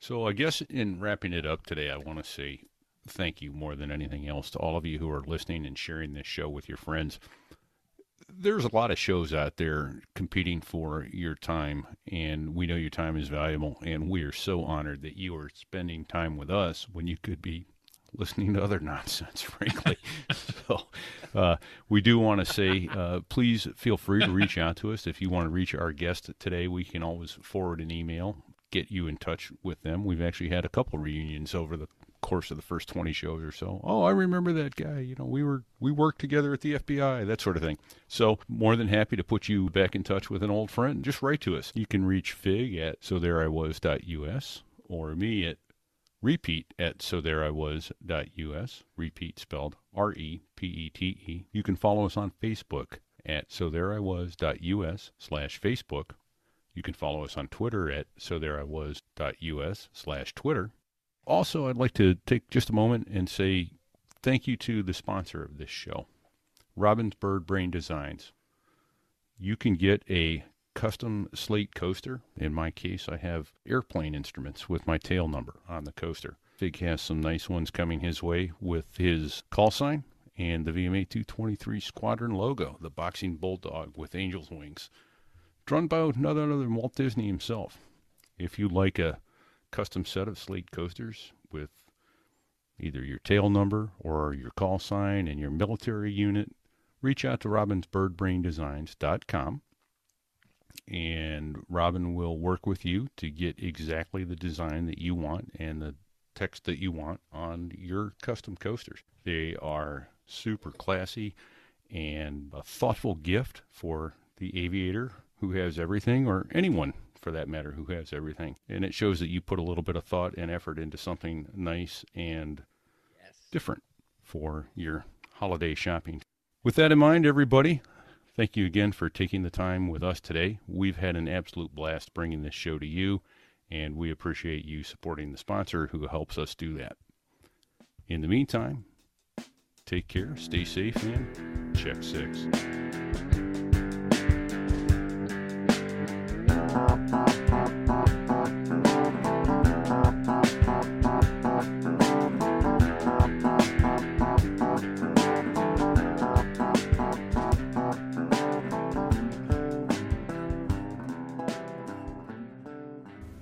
so I guess in wrapping it up today, I want to say thank you more than anything else to all of you who are listening and sharing this show with your friends. There's a lot of shows out there competing for your time, and we know your time is valuable, and we are so honored that you are spending time with us when you could be listening to other nonsense, frankly. so, uh, we do want to say, uh, please feel free to reach out to us. If you want to reach our guest today, we can always forward an email, get you in touch with them. We've actually had a couple reunions over the course of the first 20 shows or so. Oh, I remember that guy. You know, we were we worked together at the FBI, that sort of thing. So, more than happy to put you back in touch with an old friend. Just write to us. You can reach Fig at so there I was.us or me at repeat at so there I was.us. Repeat spelled R E P E T E. You can follow us on Facebook at so there I was.us slash Facebook. You can follow us on Twitter at so there I was.us slash Twitter. Also, I'd like to take just a moment and say thank you to the sponsor of this show, Robin's Bird Brain Designs. You can get a custom slate coaster. In my case, I have airplane instruments with my tail number on the coaster. Fig has some nice ones coming his way with his call sign and the VMA 223 Squadron logo, the boxing bulldog with angel's wings, drawn by none other than Walt Disney himself. If you like a custom set of slate coasters with either your tail number or your call sign and your military unit, reach out to robinsbirdbraindesigns.com and Robin will work with you to get exactly the design that you want and the text that you want on your custom coasters. They are super classy and a thoughtful gift for the aviator who has everything or anyone for that matter who has everything. And it shows that you put a little bit of thought and effort into something nice and different for your holiday shopping. With that in mind, everybody, thank you again for taking the time with us today. We've had an absolute blast bringing this show to you, and we appreciate you supporting the sponsor who helps us do that. In the meantime, take care, stay safe, and check six.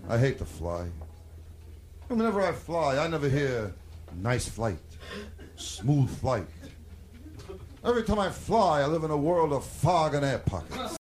I hate to fly. And whenever I fly, I never hear nice flight, smooth flight. Every time I fly, I live in a world of fog and air pockets.